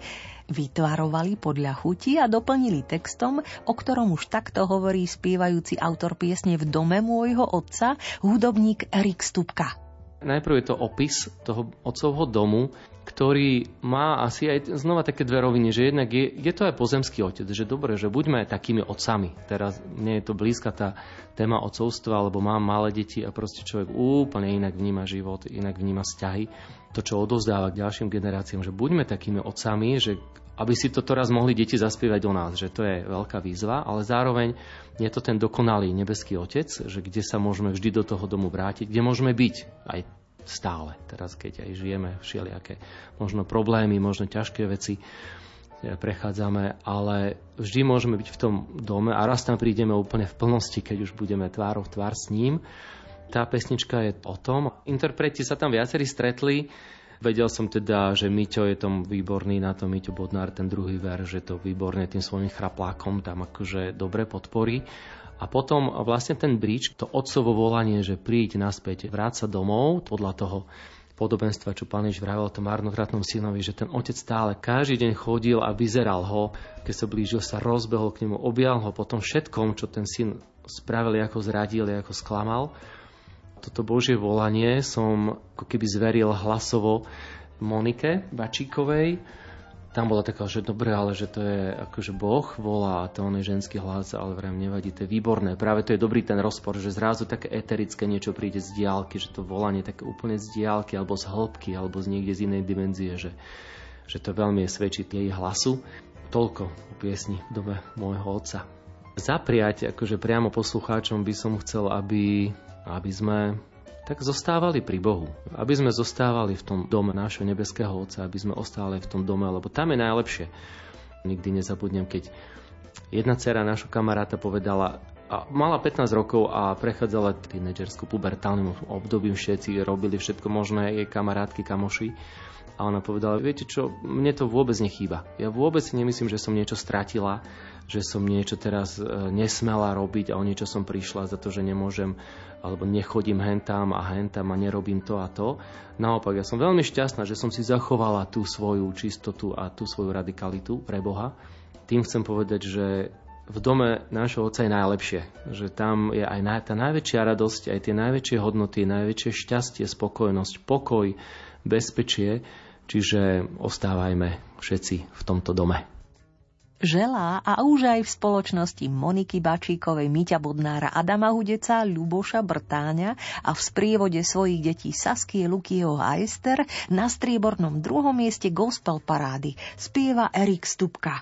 Vytvarovali podľa chuti a doplnili textom, o ktorom už takto hovorí spievajúci autor piesne v dome môjho otca, hudobník Erik Stupka. Najprv je to opis toho otcovho domu, ktorý má asi aj znova také dve roviny, že jednak je, je to aj pozemský otec, že dobre, že buďme takými otcami. Teraz mne je to blízka tá téma otcovstva, lebo mám malé deti a proste človek úplne inak vníma život, inak vníma vzťahy. To, čo odovzdáva k ďalším generáciám, že buďme takými otcami, že aby si to teraz mohli deti zaspievať o nás, že to je veľká výzva, ale zároveň je to ten dokonalý nebeský otec, že kde sa môžeme vždy do toho domu vrátiť, kde môžeme byť aj stále. Teraz, keď aj žijeme všelijaké možno problémy, možno ťažké veci e, prechádzame, ale vždy môžeme byť v tom dome a raz tam prídeme úplne v plnosti, keď už budeme tvárov tvár s ním. Tá pesnička je o tom. Interpreti sa tam viacerí stretli. Vedel som teda, že Miťo je tom výborný na to, Miťo Bodnár, ten druhý ver, že to výborne tým svojim chraplákom tam akože dobre podporí. A potom vlastne ten bridge, to otcovo volanie, že príď naspäť, vráť sa domov, podľa toho podobenstva, čo pán Ježiš vravel o tom marnotratnom synovi, že ten otec stále každý deň chodil a vyzeral ho, keď sa blížil, sa rozbehol k nemu, objal ho po všetkom, čo ten syn spravil, ako zradil, ako sklamal. Toto Božie volanie som ako keby zveril hlasovo Monike Bačíkovej, tam bola taká, že dobre, ale že to je akože Boh volá a to on je ženský hlas, ale vrem nevadí, to je výborné. Práve to je dobrý ten rozpor, že zrazu také eterické niečo príde z diálky, že to volanie také úplne z diálky alebo z hĺbky alebo z niekde z inej dimenzie, že, že to veľmi je svedčiť jej hlasu. Toľko o piesni v dobe môjho otca. Zapriať akože priamo poslucháčom by som chcel, aby, aby sme tak zostávali pri Bohu. Aby sme zostávali v tom dome nášho nebeského Otca, aby sme ostávali v tom dome, lebo tam je najlepšie. Nikdy nezabudnem, keď jedna dcera nášho kamaráta povedala, a mala 15 rokov a prechádzala tínedžerskú pubertálnym obdobím, všetci robili všetko možné, jej kamarátky, kamoši. A ona povedala, viete čo, mne to vôbec nechýba. Ja vôbec nemyslím, že som niečo stratila, že som niečo teraz e, nesmela robiť a o niečo som prišla za to, že nemôžem alebo nechodím hentám a hentám a nerobím to a to. Naopak, ja som veľmi šťastná, že som si zachovala tú svoju čistotu a tú svoju radikalitu pre Boha. Tým chcem povedať, že v dome nášho Otca je najlepšie. Že tam je aj tá najväčšia radosť, aj tie najväčšie hodnoty, najväčšie šťastie, spokojnosť, pokoj, bezpečie. Čiže ostávajme všetci v tomto dome. Želá a už aj v spoločnosti Moniky Bačíkovej, Miťa Bodnára, Adama Hudeca, Ľuboša Brtáňa a v sprievode svojich detí Saskie, Lukieho a Ester na striebornom druhom mieste gospel parády spieva Erik Stupka.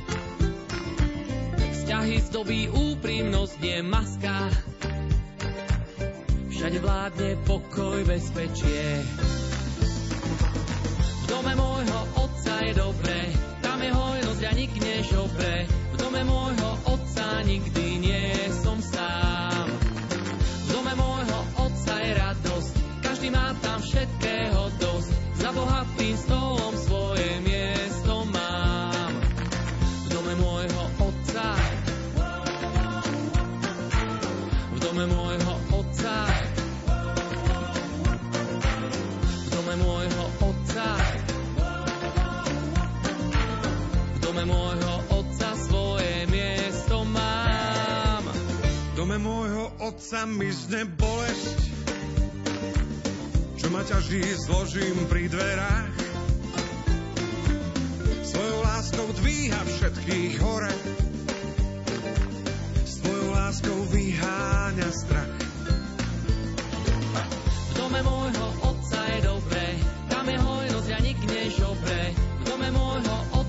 vzťahy zdobí úprimnosť, nie maska. Všade vládne pokoj, bezpečie. V dome môjho otca je dobre, tam je hojnosť a nik nežobre. V dome môjho otca nikdy nie som sám. V dome môjho otca je radosť, každý má tam všetkého dosť. Za bohatým stolom otca mizne bolesť, čo ma ťaží, zložím pri dverách. Svojou láskou dvíha všetkých hore, láskou vyháňa strach. V dome môjho otca je dobré, tam je hojnosť a nik nežobre. V dome môjho otca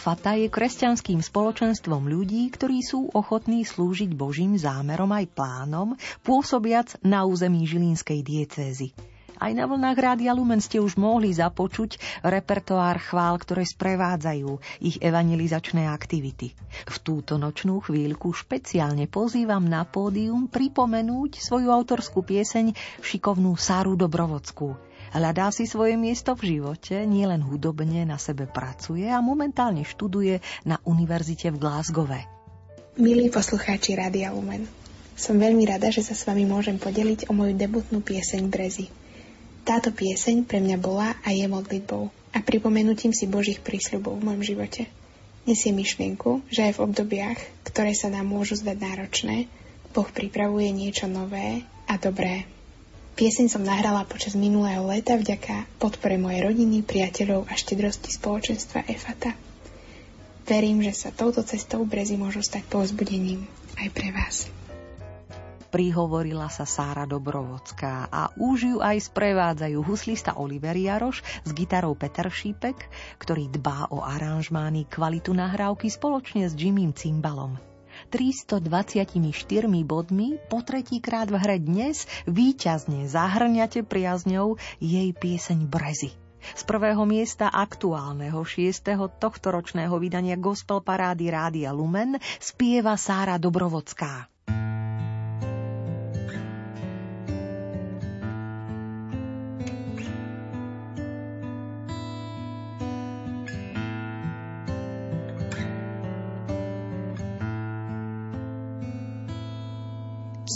Efata je kresťanským spoločenstvom ľudí, ktorí sú ochotní slúžiť Božím zámerom aj plánom, pôsobiac na území Žilínskej diecézy. Aj na vlnách Rádia Lumen ste už mohli započuť repertoár chvál, ktoré sprevádzajú ich evangelizačné aktivity. V túto nočnú chvíľku špeciálne pozývam na pódium pripomenúť svoju autorskú pieseň šikovnú Sáru Dobrovodskú. Hľadá si svoje miesto v živote, nielen hudobne na sebe pracuje a momentálne študuje na univerzite v Glasgowe. Milí poslucháči Rádia Lumen, som veľmi rada, že sa s vami môžem podeliť o moju debutnú pieseň Brezy. Táto pieseň pre mňa bola a je modlitbou a pripomenutím si Božích prísľubov v mojom živote. Nesie myšlienku, že aj v obdobiach, ktoré sa nám môžu zdať náročné, Boh pripravuje niečo nové a dobré. Pieseň som nahrala počas minulého leta vďaka podpore mojej rodiny, priateľov a štedrosti spoločenstva EFATA. Verím, že sa touto cestou brezy môžu stať povzbudením aj pre vás. Prihovorila sa Sára Dobrovocká a už ju aj sprevádzajú huslista Oliver Jaroš s gitarou Peter Šípek, ktorý dbá o aranžmány kvalitu nahrávky spoločne s Jimmym Cimbalom. 324 bodmi po tretíkrát v hre dnes víťazne zahrňate priazňou jej pieseň Brezy. Z prvého miesta aktuálneho šiestého tohtoročného vydania Gospel Parády Rádia Lumen spieva Sára Dobrovocká.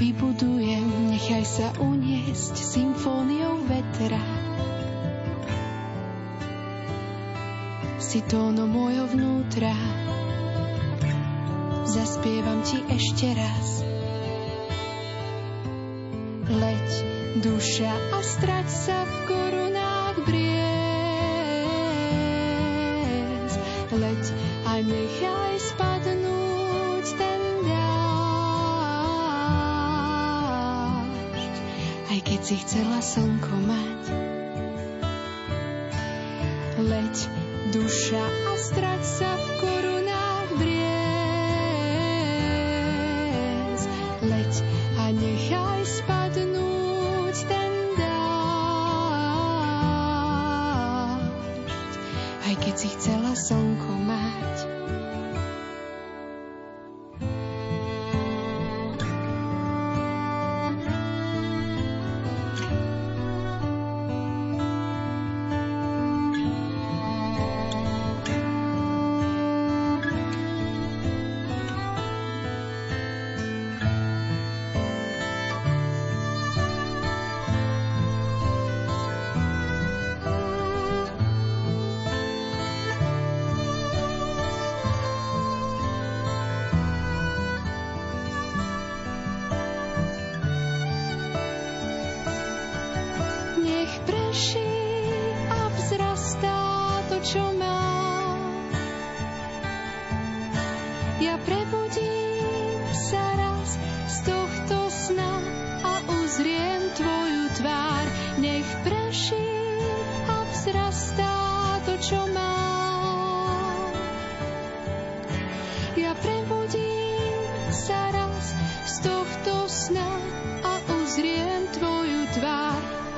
Vybudujem, nechaj sa uniesť symfóniou vetra. Si tóno môjho vnútra, zaspievam ti ešte raz. Leď, duša a strať sa v korunách si chcela slnko mať. Leď, duša a strať sa v korunách briez. Leď a nechaj spadnúť ten dážď. Aj keď si chcela slnko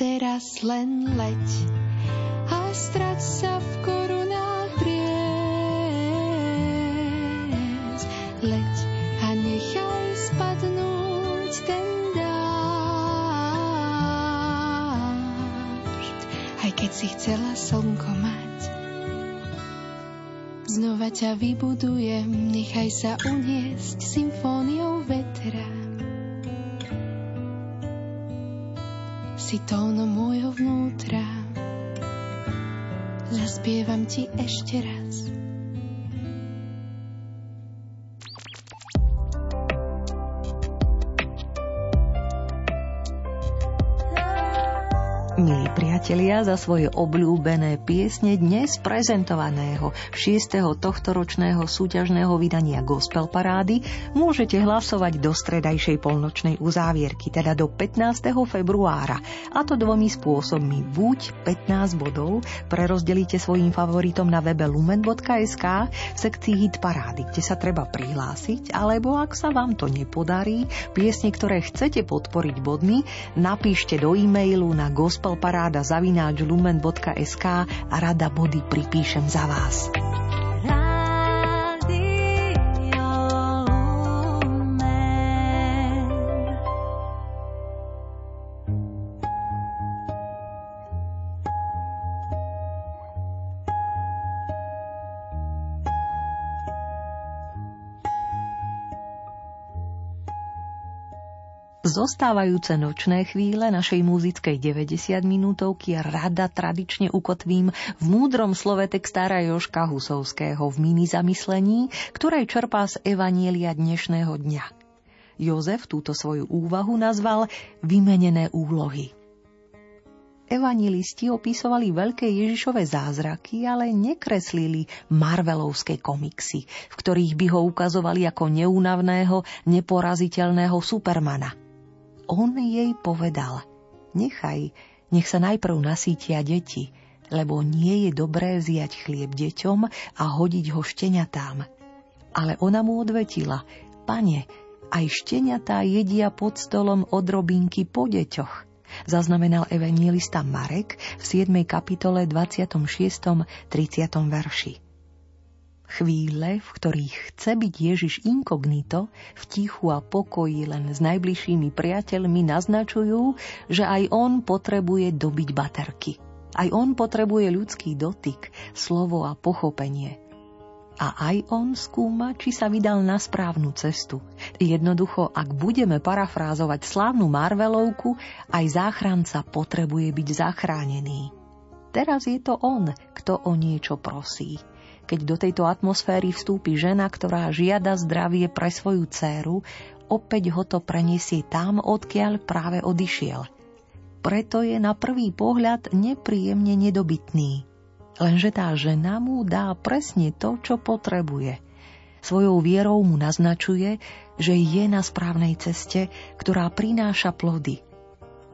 Teraz len leď a strať sa v korunách briez. Leď a nechaj spadnúť ten dážď, aj keď si chcela slnko mať. Znova ťa vybudujem, nechaj sa uniesť symfóniou si tónom môjho vnútra. Zaspievam ti ešte raz. Milí priatelia, za svoje obľúbené piesne dnes prezentovaného 6. tohtoročného súťažného vydania Gospel Parády môžete hlasovať do stredajšej polnočnej uzávierky, teda do 15. februára. A to dvomi spôsobmi. Buď 15 bodov prerozdelíte svojim favoritom na webe lumen.sk v sekcii Hit Parády, kde sa treba prihlásiť, alebo ak sa vám to nepodarí, piesne, ktoré chcete podporiť bodmi, napíšte do e-mailu na gospel paráda zavináč lumen.sk a rada body pripíšem za vás. Zostávajúce nočné chvíle našej muzickej 90 minútovky rada tradične ukotvím v múdrom slove textára Joška Husovského v mini zamyslení, ktoré čerpá z Evanielia dnešného dňa. Jozef túto svoju úvahu nazval Vymenené úlohy. Evangelisti opisovali veľké Ježišové zázraky, ale nekreslili Marvelovské komiksy, v ktorých by ho ukazovali ako neúnavného, neporaziteľného supermana – on jej povedal, nechaj, nech sa najprv nasítia deti, lebo nie je dobré vziať chlieb deťom a hodiť ho šteniatám. Ale ona mu odvetila, pane, aj šteniatá jedia pod stolom odrobinky po deťoch. Zaznamenal evangelista Marek v 7. kapitole 26. 30. verši. Chvíle, v ktorých chce byť Ježiš inkognito, v tichu a pokoji len s najbližšími priateľmi naznačujú, že aj on potrebuje dobiť baterky. Aj on potrebuje ľudský dotyk, slovo a pochopenie. A aj on skúma, či sa vydal na správnu cestu. Jednoducho, ak budeme parafrázovať slávnu Marvelovku, aj záchranca potrebuje byť zachránený. Teraz je to on, kto o niečo prosí keď do tejto atmosféry vstúpi žena, ktorá žiada zdravie pre svoju dceru, opäť ho to preniesie tam, odkiaľ práve odišiel. Preto je na prvý pohľad nepríjemne nedobytný. Lenže tá žena mu dá presne to, čo potrebuje. Svojou vierou mu naznačuje, že je na správnej ceste, ktorá prináša plody.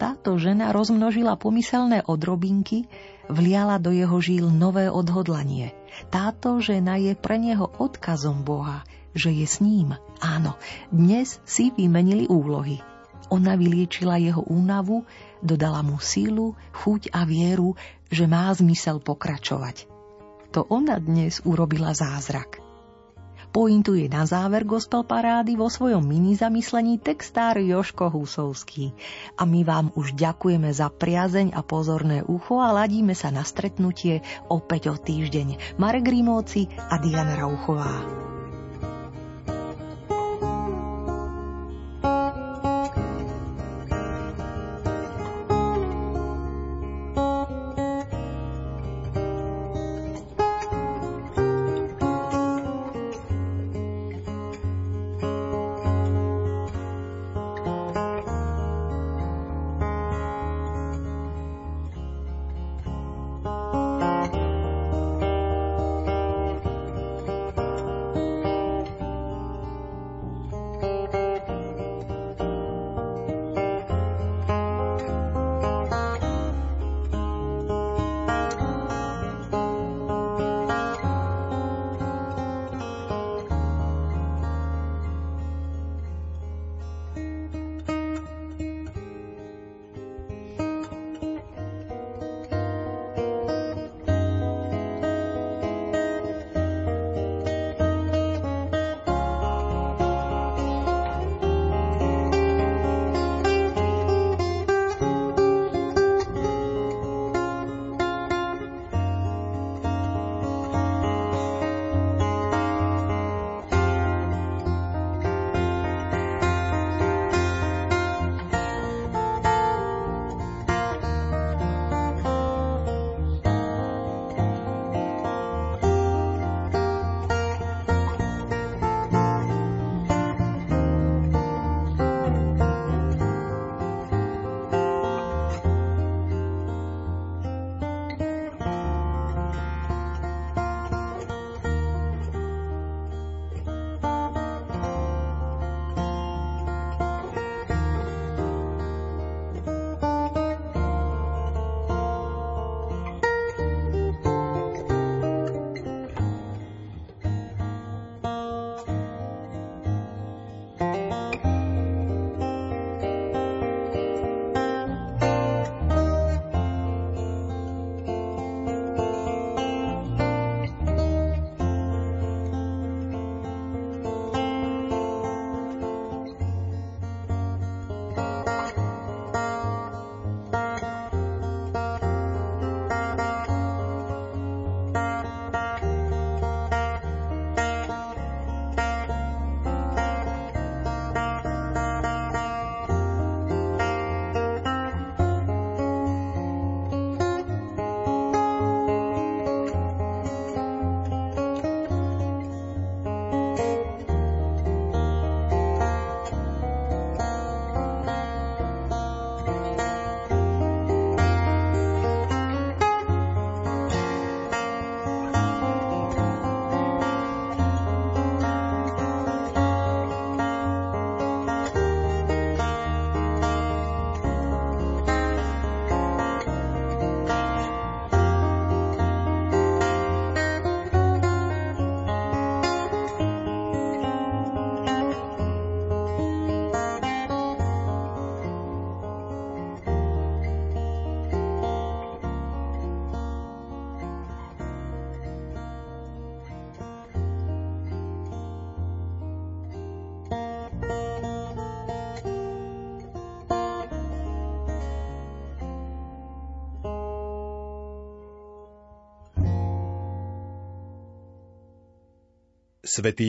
Táto žena rozmnožila pomyselné odrobinky, vliala do jeho žíl nové odhodlanie – táto žena je pre neho odkazom Boha, že je s ním. Áno, dnes si vymenili úlohy. Ona vyliečila jeho únavu, dodala mu sílu, chuť a vieru, že má zmysel pokračovať. To ona dnes urobila zázrak pointuje na záver gospel parády vo svojom mini zamyslení textár Joško Husovský. A my vám už ďakujeme za priazeň a pozorné ucho a ladíme sa na stretnutie opäť o týždeň. Marek Rímovci a Diana Rauchová. Svetý